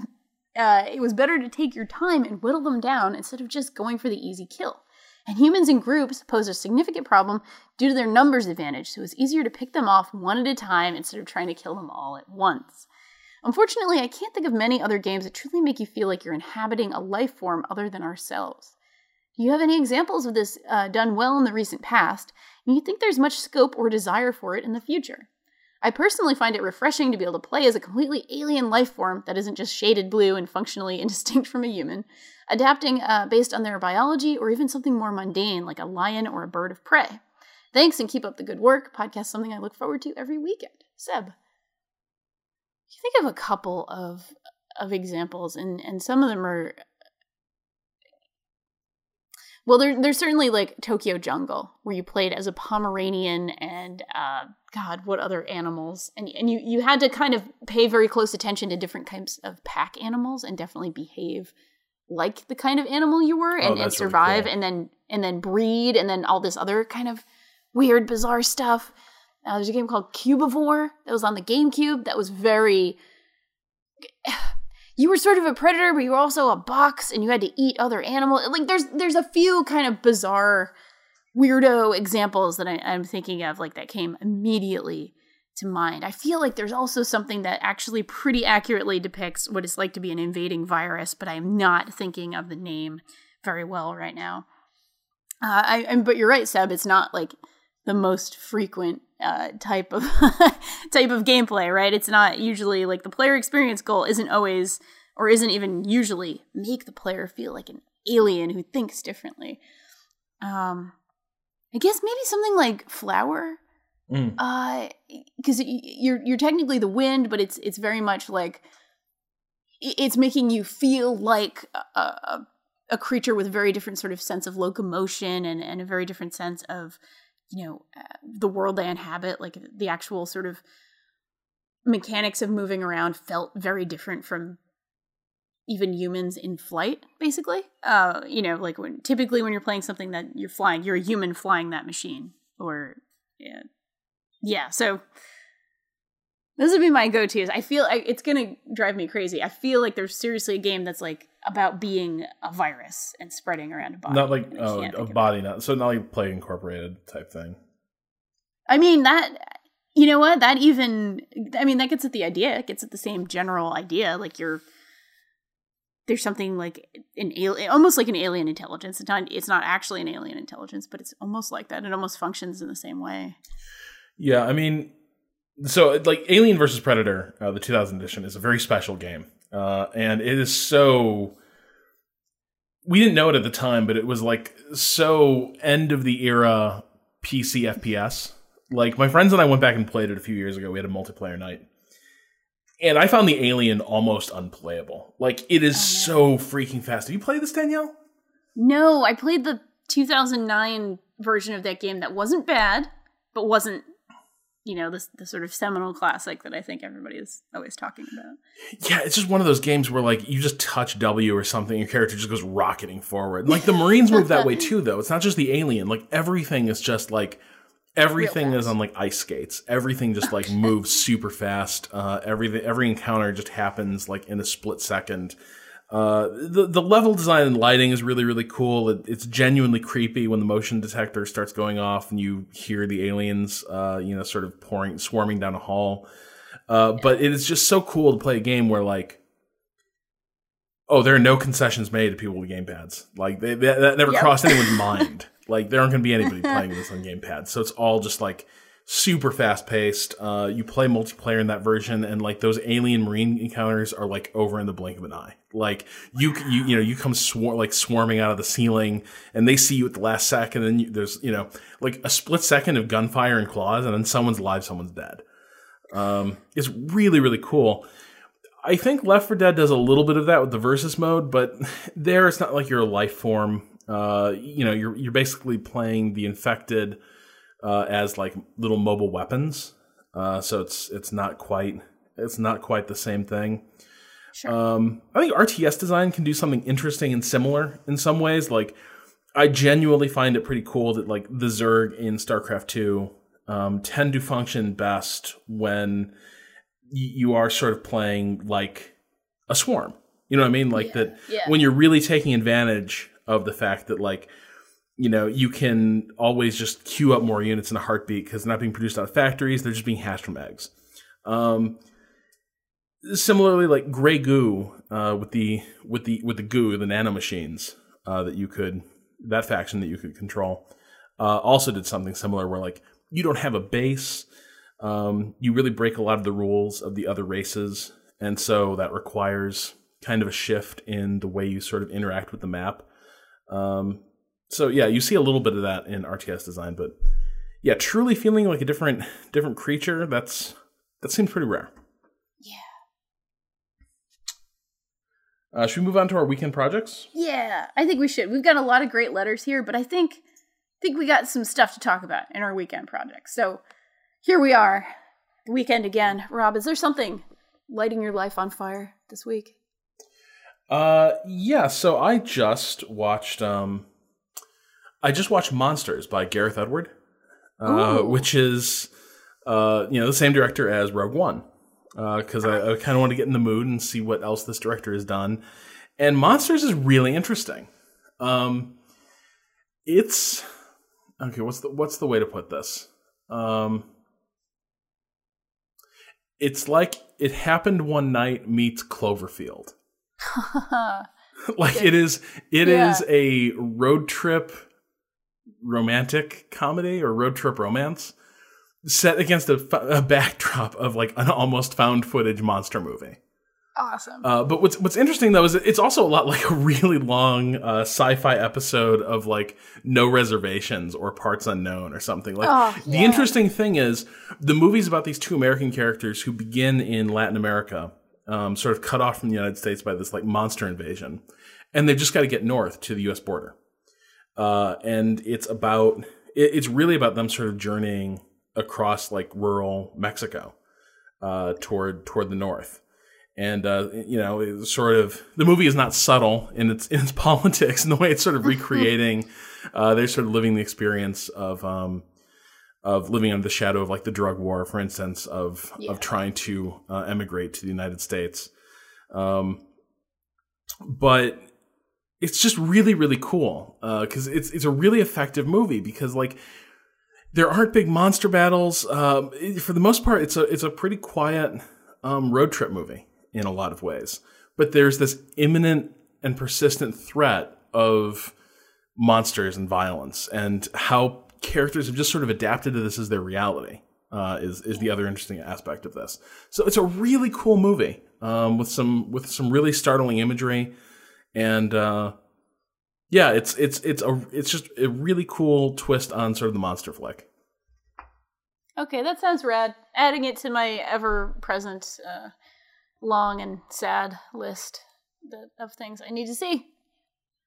Uh, it was better to take your time and whittle them down instead of just going for the easy kill. And humans in groups pose a significant problem due to their numbers advantage, so it's easier to pick them off one at a time instead of trying to kill them all at once. Unfortunately, I can't think of many other games that truly make you feel like you're inhabiting a life form other than ourselves. You have any examples of this uh, done well in the recent past, and you think there's much scope or desire for it in the future? I personally find it refreshing to be able to play as a completely alien life form that isn't just shaded blue and functionally indistinct from a human, adapting uh, based on their biology or even something more mundane like a lion or a bird of prey. Thanks and keep up the good work. Podcast something I look forward to every weekend. Seb. You think of a couple of of examples and and some of them are well, there, there's certainly like Tokyo Jungle, where you played as a Pomeranian and uh, God, what other animals? And and you you had to kind of pay very close attention to different kinds of pack animals and definitely behave like the kind of animal you were and, and Oh, really survive cool. and then and then breed and then all this other kind of weird, bizarre stuff. Uh, there's a game called Cubivore that was on the GameCube that was very you were sort of a predator, but you were also a box, and you had to eat other animals. Like there's there's a few kind of bizarre, weirdo examples that I, I'm thinking of, like that came immediately to mind. I feel like there's also something that actually pretty accurately depicts what it's like to be an invading virus, but I'm not thinking of the name very well right now. Uh, I, I but you're right, Seb. It's not like the most frequent uh, type of type of gameplay, right? It's not usually like the player experience goal isn't always or isn't even usually make the player feel like an alien who thinks differently. Um, I guess maybe something like Flower, Mm. uh, because you're you're technically the wind, but it's it's very much like it's making you feel like a, a, a creature with a very different sort of sense of locomotion and, and a very different sense of you know uh, the world they inhabit like the actual sort of mechanics of moving around felt very different from even humans in flight basically. Uh you know like when typically when you're playing something that you're flying you're a human flying that machine or yeah. Yeah so this would be my go-to's i feel like it's gonna drive me crazy i feel like there's seriously a game that's like about being a virus and spreading around a body Not like oh, a think of it. body, not so not like Plague Incorporated type thing. I mean that you know what that even I mean that gets at the idea. It gets at the same general idea. Like you're there's something like an alien, almost like an alien intelligence. It's not it's not actually an alien intelligence, but it's almost like that. It almost functions in the same way. Yeah, I mean, so like Alien versus Predator, uh, the 2000 edition, is a very special game, uh, and it is so. We didn't know it at the time, but it was like so end of the era PC FPS. Like my friends and I went back and played it a few years ago. We had a multiplayer night, and I found the Alien almost unplayable. Like it is so freaking fast. Have you played this, Danielle? No, I played the 2009 version of that game that wasn't bad, but wasn't you know the the sort of seminal classic that I think everybody is always talking about. Yeah, it's just one of those games where like you just touch W or something, your character just goes rocketing forward. And, like the Marines move that way too, though. It's not just the alien. Like everything is just like everything is on like ice skates. Everything just like moves super fast. Uh, every every encounter just happens like in a split second. Uh, the the level design and lighting is really really cool. It, it's genuinely creepy when the motion detector starts going off and you hear the aliens, uh, you know, sort of pouring swarming down a hall. Uh, But it is just so cool to play a game where like Oh, there are no concessions made to people with gamepads. Like they, they that never Yep. crossed anyone's mind. Like there aren't going to be anybody playing this on gamepads. So it's all just like super fast paced. Uh, you play multiplayer in that version, and like those alien marine encounters are like over in the blink of an eye. Like you, you, you know, you come swar- like swarming out of the ceiling, and they see you at the last second, and you, there's you know like a split second of gunfire and claws, and then someone's alive, someone's dead. Um, it's really really cool. I think Left 4 Dead does a little bit of that with the versus mode, but there it's not like you're a life form. Uh, you know, you're you're basically playing the infected uh, as like little mobile weapons. Uh, so it's it's not quite it's not quite the same thing. Sure. Um, I think RTS design can do something interesting and similar in some ways. Like, I genuinely find it pretty cool that like the Zerg in StarCraft Two um, tend to function best when y- you are sort of playing like a swarm. You know what I mean? Like that yeah. when you're really taking advantage of the fact that like you know you can always just queue up more units in a heartbeat because they're not being produced out of factories; they're just being hatched from eggs. Um, similarly, like Grey Goo uh, with the with the with the goo, the nanomachines uh, that you could that faction that you could control uh, also did something similar where like you don't have a base. Um, you really break a lot of the rules of the other races, and so that requires kind of a shift in the way you sort of interact with the map. Um, so yeah, you see a little bit of that in RTS design, but yeah, truly feeling like a different different creature. That's that seems pretty rare. Yeah. Uh, should we move on to our weekend projects? Yeah, I think we should. We've got a lot of great letters here, but I think I think we got some stuff to talk about in our weekend projects. So here we are, the weekend again. Rob, is there something lighting your life on fire this week? Uh, yeah. So I just watched. Um, I just watched Monsters by Gareth Edward, uh, which is, uh, you know, the same director as Rogue One, because I, I kind of want to get in the mood and see what else this director has done. And Monsters is really interesting. Um, it's okay. What's the what's the way to put this? Um, it's like it happened one night meets Cloverfield like it is it is Yeah. a road trip romantic comedy or road trip romance set against a backdrop of like an almost found footage monster movie. Awesome. uh, but what's what's interesting though is it's also a lot like a really long uh, sci-fi episode of like no reservations or parts unknown or something. Like Oh, the interesting thing is the movie's about these two american characters who begin in latin america um, sort of cut off from the united states by this like monster invasion and they've just got to get north to the us border uh, and it's about it, it's really about them sort of journeying across like rural mexico uh, toward toward the north and uh, you know, sort of the movie is not subtle in its in its politics and the way it's sort of recreating. uh, they're sort of living the experience of um, of living under the shadow of like the drug war, for instance, of Yeah. of trying to uh, emigrate to the United States. Um, but it's just really really cool because it's it's a really effective movie because like there aren't big monster battles. Um, for the most part, it's a it's a pretty quiet um, road trip movie in a lot of ways. But there's this imminent and persistent threat of monsters and violence, and how characters have just sort of adapted to this as their reality. Uh, is is the other interesting aspect of this. So it's a really cool movie um, with some with some really startling imagery, and uh, yeah, it's it's it's a it's just a really cool twist on sort of the monster flick. Okay, that sounds rad. Adding it to my ever present uh, long and sad list of things I need to see.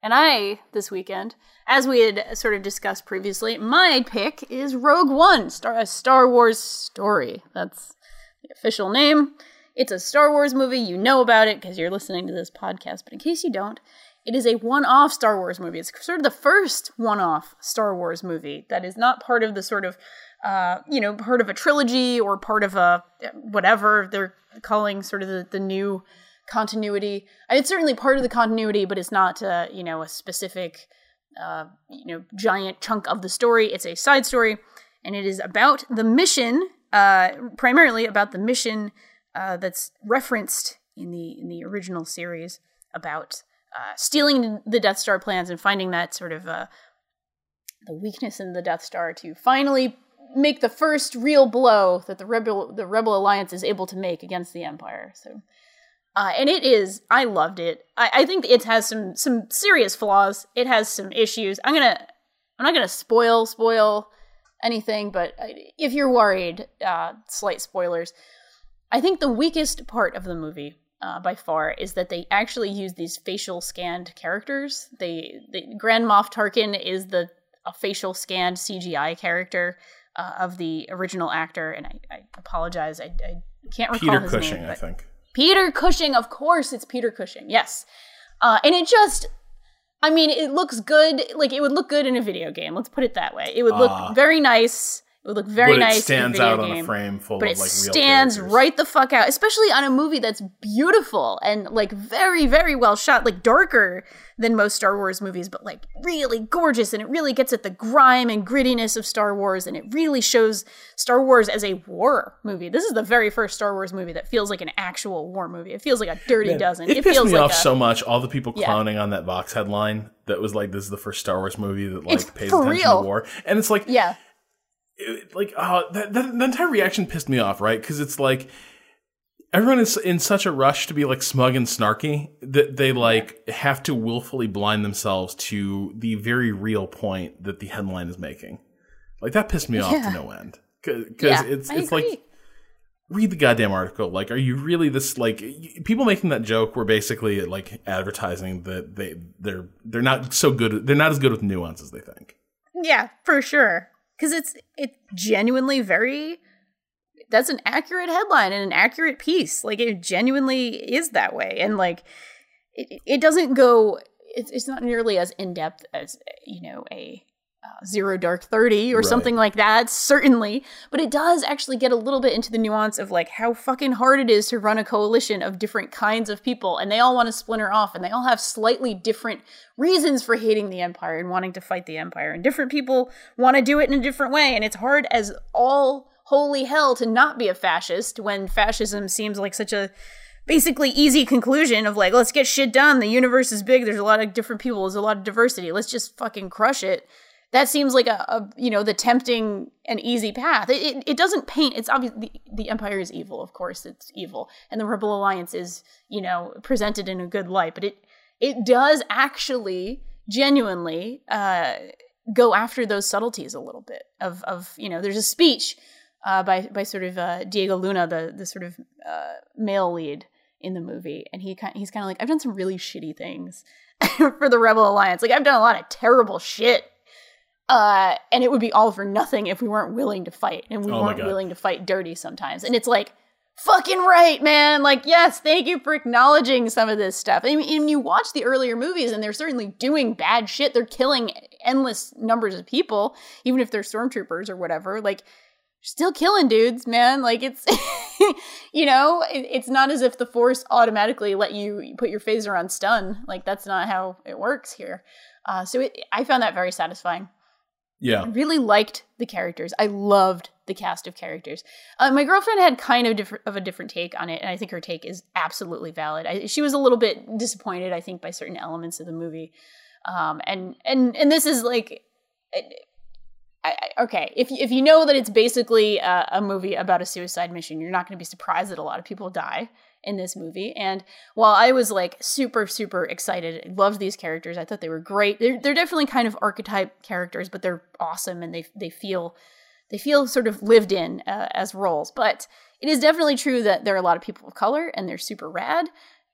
And I, this weekend, as we had sort of discussed previously, my pick is Rogue One, Star, a Star Wars story. That's the official name. It's a Star Wars movie. You know about it because you're listening to this podcast. But in case you don't, it is a one off Star Wars movie. It's sort of the first one off Star Wars movie that is not part of the sort of, uh, you know, part of a trilogy or part of a whatever they're calling sort of the, the new continuity. It's certainly part of the continuity, but it's not, uh, you know, a specific, uh, you know, giant chunk of the story. It's a side story, and it is about the mission, uh, primarily about the mission uh, that's referenced in the in the original series about uh, stealing the Death Star plans and finding that sort of uh, the weakness in the Death Star to finally make the first real blow that the rebel the Rebel Alliance is able to make against the Empire. So, uh, and it is I loved it. I, I think it has some some serious flaws. It has some issues. I'm gonna I'm not gonna spoil spoil anything, but if you're worried, uh, slight spoilers. I think the weakest part of the movie uh, by far is that they actually use these facial scanned characters. They, they Grand Moff Tarkin is the a facial scanned CGI character uh, of the original actor, and I, I apologize, I, I, can't recall Peter his Cushing, name. I think. Peter Cushing, of course, it's Peter Cushing. Yes, uh, and it just. I mean, it looks good. Like it would look good in a video game. Let's put it that way. It would look Ah. very nice. It would look very but nice. it stands in a out video on game a frame full but of it like real stands characters. right the fuck out, especially on a movie that's beautiful and like very, very well shot, like darker than most Star Wars movies, but like really gorgeous. And it really gets at the grime and grittiness of Star Wars, and it really shows Star Wars as a war movie. This is the very first Star Wars movie that feels like an actual war movie. It feels like a dirty dozen. It, It, pissed feels me like off a, so much. All the people Yeah. clowning on that Vox headline that was like, "This is the first Star Wars movie that like It's pays attention real. to war," and it's like, yeah, it- like, oh, that, that the entire reaction pissed me off, right? Because it's like everyone is in such a rush to be like smug and snarky that they like have to willfully blind themselves to the very real point that the headline is making. Like that pissed me off to no end because yeah. it's I it's agree. like read the goddamn article. Like, are you really this like people making that joke were basically like advertising that they they're they're not so good. They're not as good with nuance as they think. Yeah, for sure. Because it's it's genuinely very. That's an accurate headline and an accurate piece. Like it genuinely is that way, and like it, it doesn't go. It's it's not nearly as in depth as you know a uh, Zero Dark Thirty or Right. something like that. Certainly, but it does actually get a little bit into the nuance of like how fucking hard it is to run a coalition of different kinds of people, and they all want to splinter off, and they all have slightly different reasons for hating the empire and wanting to fight the empire and different people want to do it in a different way and it's hard as all holy hell to not be a fascist when fascism seems like such a basically easy conclusion of like let's get shit done the universe is big there's a lot of different people there's a lot of diversity let's just fucking crush it that seems like a, a you know the tempting and easy path. It, it, it doesn't paint it's obvious the, the empire is evil of course it's evil and the rebel alliance is you know presented in a good light but it it does actually genuinely uh, go after those subtleties a little bit of of you know there's a speech uh, by by sort of uh, Diego Luna the the sort of uh, male lead in the movie and he he's kind of like I've done some really shitty things for the Rebel Alliance. Like I've done a lot of terrible shit uh, and it would be all for nothing if we weren't willing to fight and we Oh weren't willing to fight dirty sometimes and it's like fucking right, man. Like, yes, thank you for acknowledging some of this stuff. I mean, and you watch the earlier movies, and they're certainly doing bad shit. They're killing endless numbers of people, even if they're stormtroopers or whatever. Like, still killing dudes, man. Like, it's, you know, it, it's not as if the Force automatically let you put your phaser on stun. Like, that's not how it works here. Uh, so it, I found that very satisfying. Yeah, I really liked the characters. I loved the cast of characters. Uh, my girlfriend had kind of different of a different take on it, and I think her take is absolutely valid. I, she was a little bit disappointed, I think, by certain elements of the movie. Um, and and and this is like, I, I, okay, if if you know that it's basically a, a movie about a suicide mission, you're not going to be surprised that a lot of people die in this movie. And while I was like super super excited, loved these characters, I thought they were great. They're they're definitely kind of archetype characters, but they're awesome and they they feel they feel sort of lived in uh, as roles. But it is definitely true that there are a lot of people of color and they're super rad.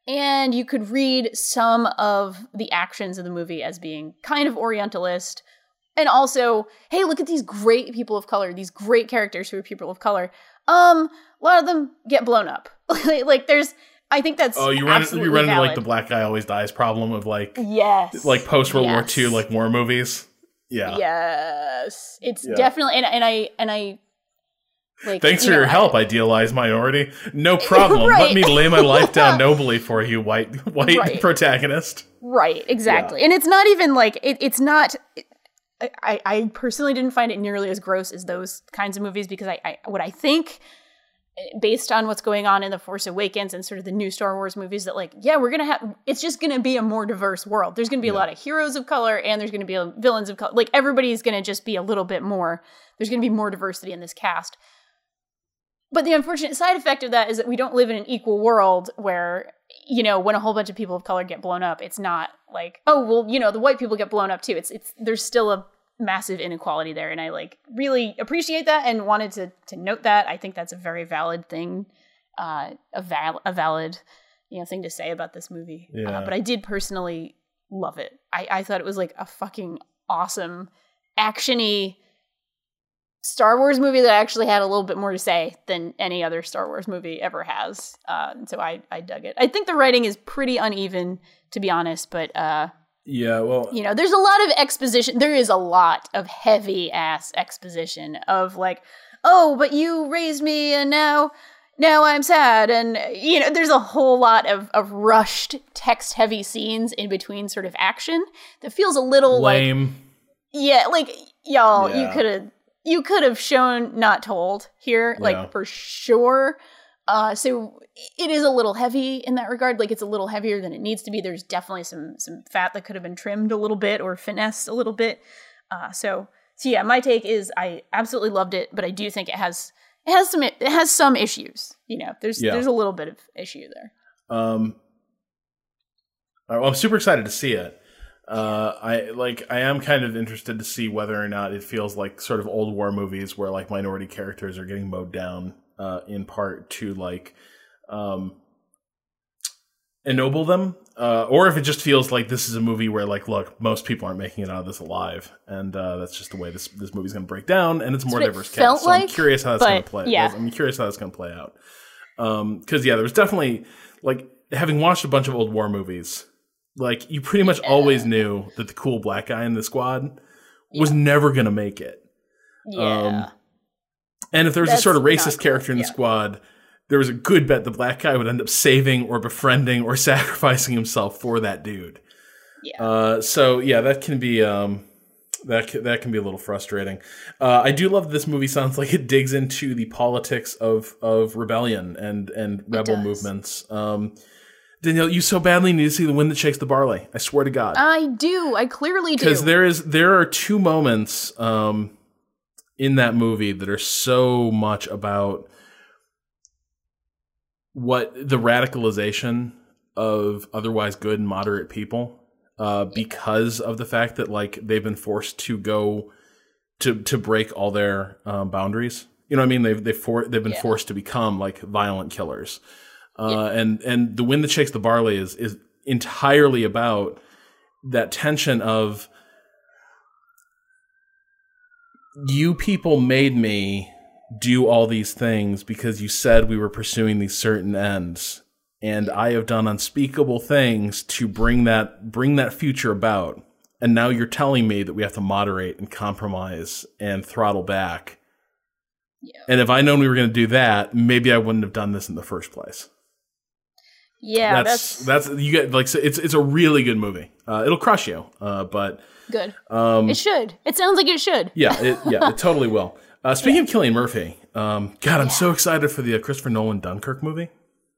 And you could read some of the actions of the movie as being kind of Orientalist. And also, hey, look at these great people of color, these great characters who are people of color. Um, a lot of them get blown up. like, there's, I think that's Oh, you run you run into like the black guy always dies problem of like yes, like post World War Yes. II like war movies. Yeah. Yes, it's Yeah. definitely, and, and I and I like. Thanks you for know, your I- help, idealized minority. No problem. Right. Let me lay my life down nobly for you, white white Right. protagonist. Right, exactly. And it's not even like it, it's not. I, I personally didn't find it nearly as gross as those kinds of movies because I, I what I think eh, based on what's going on in the Force Awakens and sort of the new Star Wars movies that like yeah we're gonna have it's just gonna be a more diverse world. There's gonna be a lot of heroes of color and there's gonna be villains of color. Like everybody's gonna just be a little bit more. There's gonna be more diversity in this cast. But the unfortunate side effect of that is that we don't live in an equal world where you know when a whole bunch of people of color get blown up, it's not like oh well you know the white people get blown up too. It's it's there's still a massive inequality there and i like really appreciate that and wanted to to note that i think that's a very valid thing uh a, val- a valid you know thing to say about this movie uh, Yeah. uh, but i did personally love it i i thought it was like a fucking awesome actiony Star Wars movie that I actually had a little bit more to say than any other Star Wars movie ever has. Uh, so I, I dug it. I think the writing is pretty uneven, to be honest, but uh, Yeah, well, you know, there's a lot of exposition. There is a lot of heavy ass exposition of like, oh, but you raised me and now now I'm sad and you know, there's a whole lot of of rushed text heavy scenes in between sort of action that feels a little like lame. yeah, like y'all, you could have you could have shown not told here, like for sure. Uh, so it is a little heavy in that regard. Like it's a little heavier than it needs to be. There's definitely some some fat that could have been trimmed a little bit or finessed a little bit. Uh, so so yeah, my take is I absolutely loved it, but I do think it has it has some it has some issues. You know, there's Yeah. there's a little bit of issue there. Um, I'm super excited to see it. Uh, I like. I am kind of interested to see whether or not it feels like sort of old war movies where like minority characters are getting mowed down, uh, in part to like, um, ennoble them, uh, or if it just feels like this is a movie where like, look, most people aren't making it out of this alive, and uh, that's just the way this this movie's going to break down, and it's more diverse cast. So I'm curious how that's going to play. yeah. I'm curious how that's going to play out. Um, because yeah, there was definitely like having watched a bunch of old war movies, like you pretty much always knew that the cool black guy in the squad was never going to make it. Yeah. And if there was a sort of racist character in the yeah. squad, there was a good bet the black guy would end up saving or befriending or sacrificing himself for that dude. Yeah. Uh, so yeah, that can be um, that can, that can be a little frustrating. Uh, I do love that this movie sounds like it digs into the politics of of rebellion and and rebel movements. Um, Danielle, you so badly need to see the wind that shakes the barley. I swear to God I do. I clearly do. because there is there are two moments um in that movie that are so much about what the radicalization of otherwise good and moderate people uh because of the fact that like they've been forced to go to to break all their um, boundaries you know what i mean they've they've for, they've been Yeah. forced to become like violent killers uh and and the wind that shakes the barley is is entirely about that tension of you people made me do all these things because you said we were pursuing these certain ends and i have done unspeakable things to bring that bring that future about. And now you're telling me that we have to moderate and compromise and throttle back. Yeah. and if i known we were going to do that maybe i wouldn't have done this in the first place yeah, that's, that's, that's you get like so it's it's a really good movie uh, it'll crush you uh, but good. um, It should. It sounds like it should. yeah, it, yeah, it totally will. Uh, speaking of Cillian Murphy, um, God, I'm so excited for the uh, Christopher Nolan Dunkirk movie.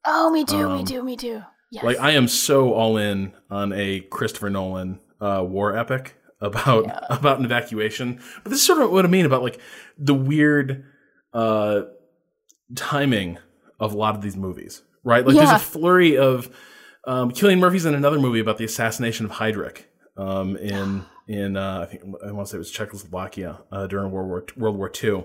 Oh, me too. me too. Me too. Yes. Um, Like, I am so all in on a Christopher Nolan uh, war epic about about an evacuation. But this is sort of what I mean about like the weird uh, timing of a lot of these movies, right? Like, Yeah. there's a flurry of um, Cillian Murphy's in another movie about the assassination of Heydrich um, in in uh, I think I want to say it was Czechoslovakia uh, during World War World War II,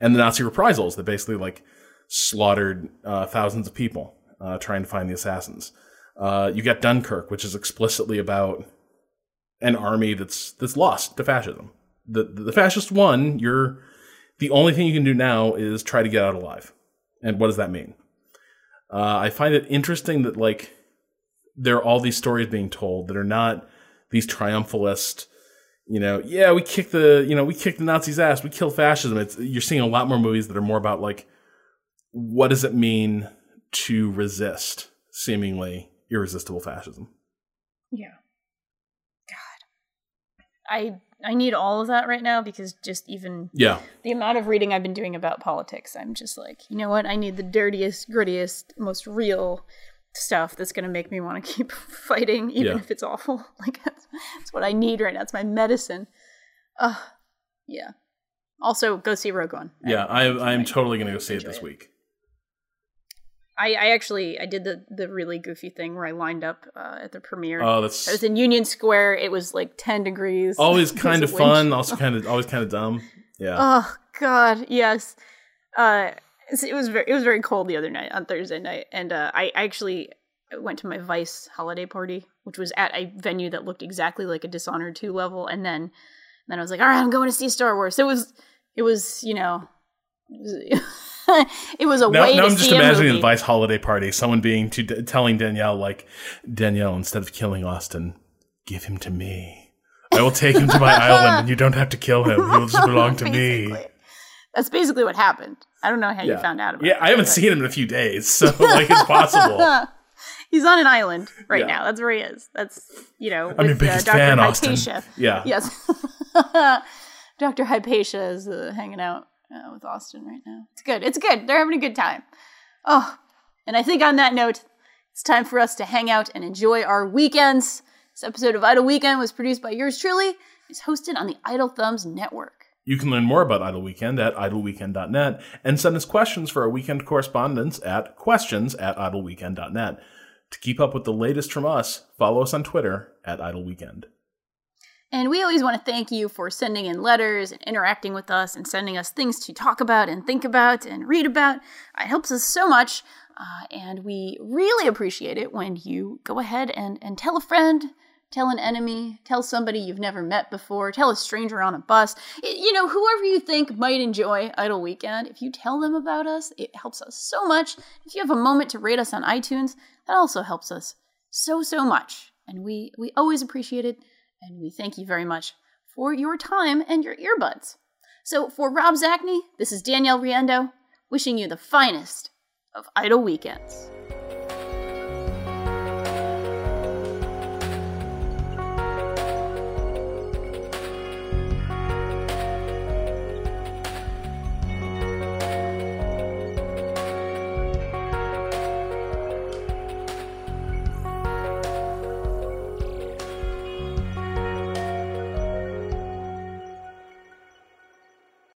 and the Nazi reprisals that basically like slaughtered uh, thousands of people uh, trying to find the assassins. Uh, you got Dunkirk, which is explicitly about an army that's that's lost to fascism. The the fascist won. You're the only thing you can do now is try to get out alive. And what does that mean? Uh, I find it interesting that like there are all these stories being told that are not these triumphalist, you know, yeah, we kicked the, you know, we kicked the Nazis' ass, we killed fascism. It's you're seeing a lot more movies that are more about like, what does it mean to resist seemingly irresistible fascism? Yeah. God. I I need all of that right now because just even Yeah. the amount of reading I've been doing about politics, I'm just like, you know what? I need the dirtiest, grittiest, most real stuff that's going to make me want to keep fighting, even Yeah. if it's awful. Like that's, that's what I need right now. It's my medicine. Uh, yeah. Also, go see Rogue One. Yeah, I, I'm totally going to go see it this it. week. I, I actually I did the the really goofy thing where I lined up uh, at the premiere. Oh, that's I was in Union Square. It was like ten degrees. always kind of fun, also kind of always kind of dumb. Yeah. Oh God, yes. Uh, it was very it was very cold the other night on Thursday night, and uh, I actually went to my Vice holiday party, which was at a venue that looked exactly like a Dishonored two level, and then then I was like, all right, I'm going to see Star Wars. So it was it was you know. It was, it was a now, way now I'm just imagining the Vice holiday party. Someone being to telling Danielle like, Danielle, instead of killing Austin, give him to me. I will take him to my island, and you don't have to kill him. He will just belong to me. That's basically what happened. I don't know how you found out about it. Yeah, it. I haven't but- seen him in a few days, so like it's possible. He's on an island right Yeah. now. That's where he is. That's you know. I'm your uh, biggest Dr. fan, Austin. Hypatia. Yeah. Yes. Dr. Hypatia is uh, hanging out uh, with Austin right now. It's good. It's good. They're having a good time. Oh, and I think on that note, it's time for us to hang out and enjoy our weekends. This episode of Idle Weekend was produced by yours truly. It's hosted on the Idle Thumbs Network. You can learn more about Idle Weekend at idleweekend.net and send us questions for our weekend correspondence at questions at idleweekend.net. To keep up with the latest from us, follow us on Twitter at Idle Weekend. And we always want to thank you for sending in letters and interacting with us and sending us things to talk about and think about and read about. It helps us so much. Uh, and we really appreciate it when you go ahead and, and tell a friend, tell an enemy, tell somebody you've never met before, tell a stranger on a bus. Y- you know, whoever you think might enjoy Idle Weekend, if you tell them about us, it helps us so much. If you have a moment to rate us on iTunes, that also helps us so, so much. And we, we always appreciate it and we thank you very much for your time and your earbuds. So, for Rob Zacny, this is Danielle Riendeau, wishing you the finest of idle weekends.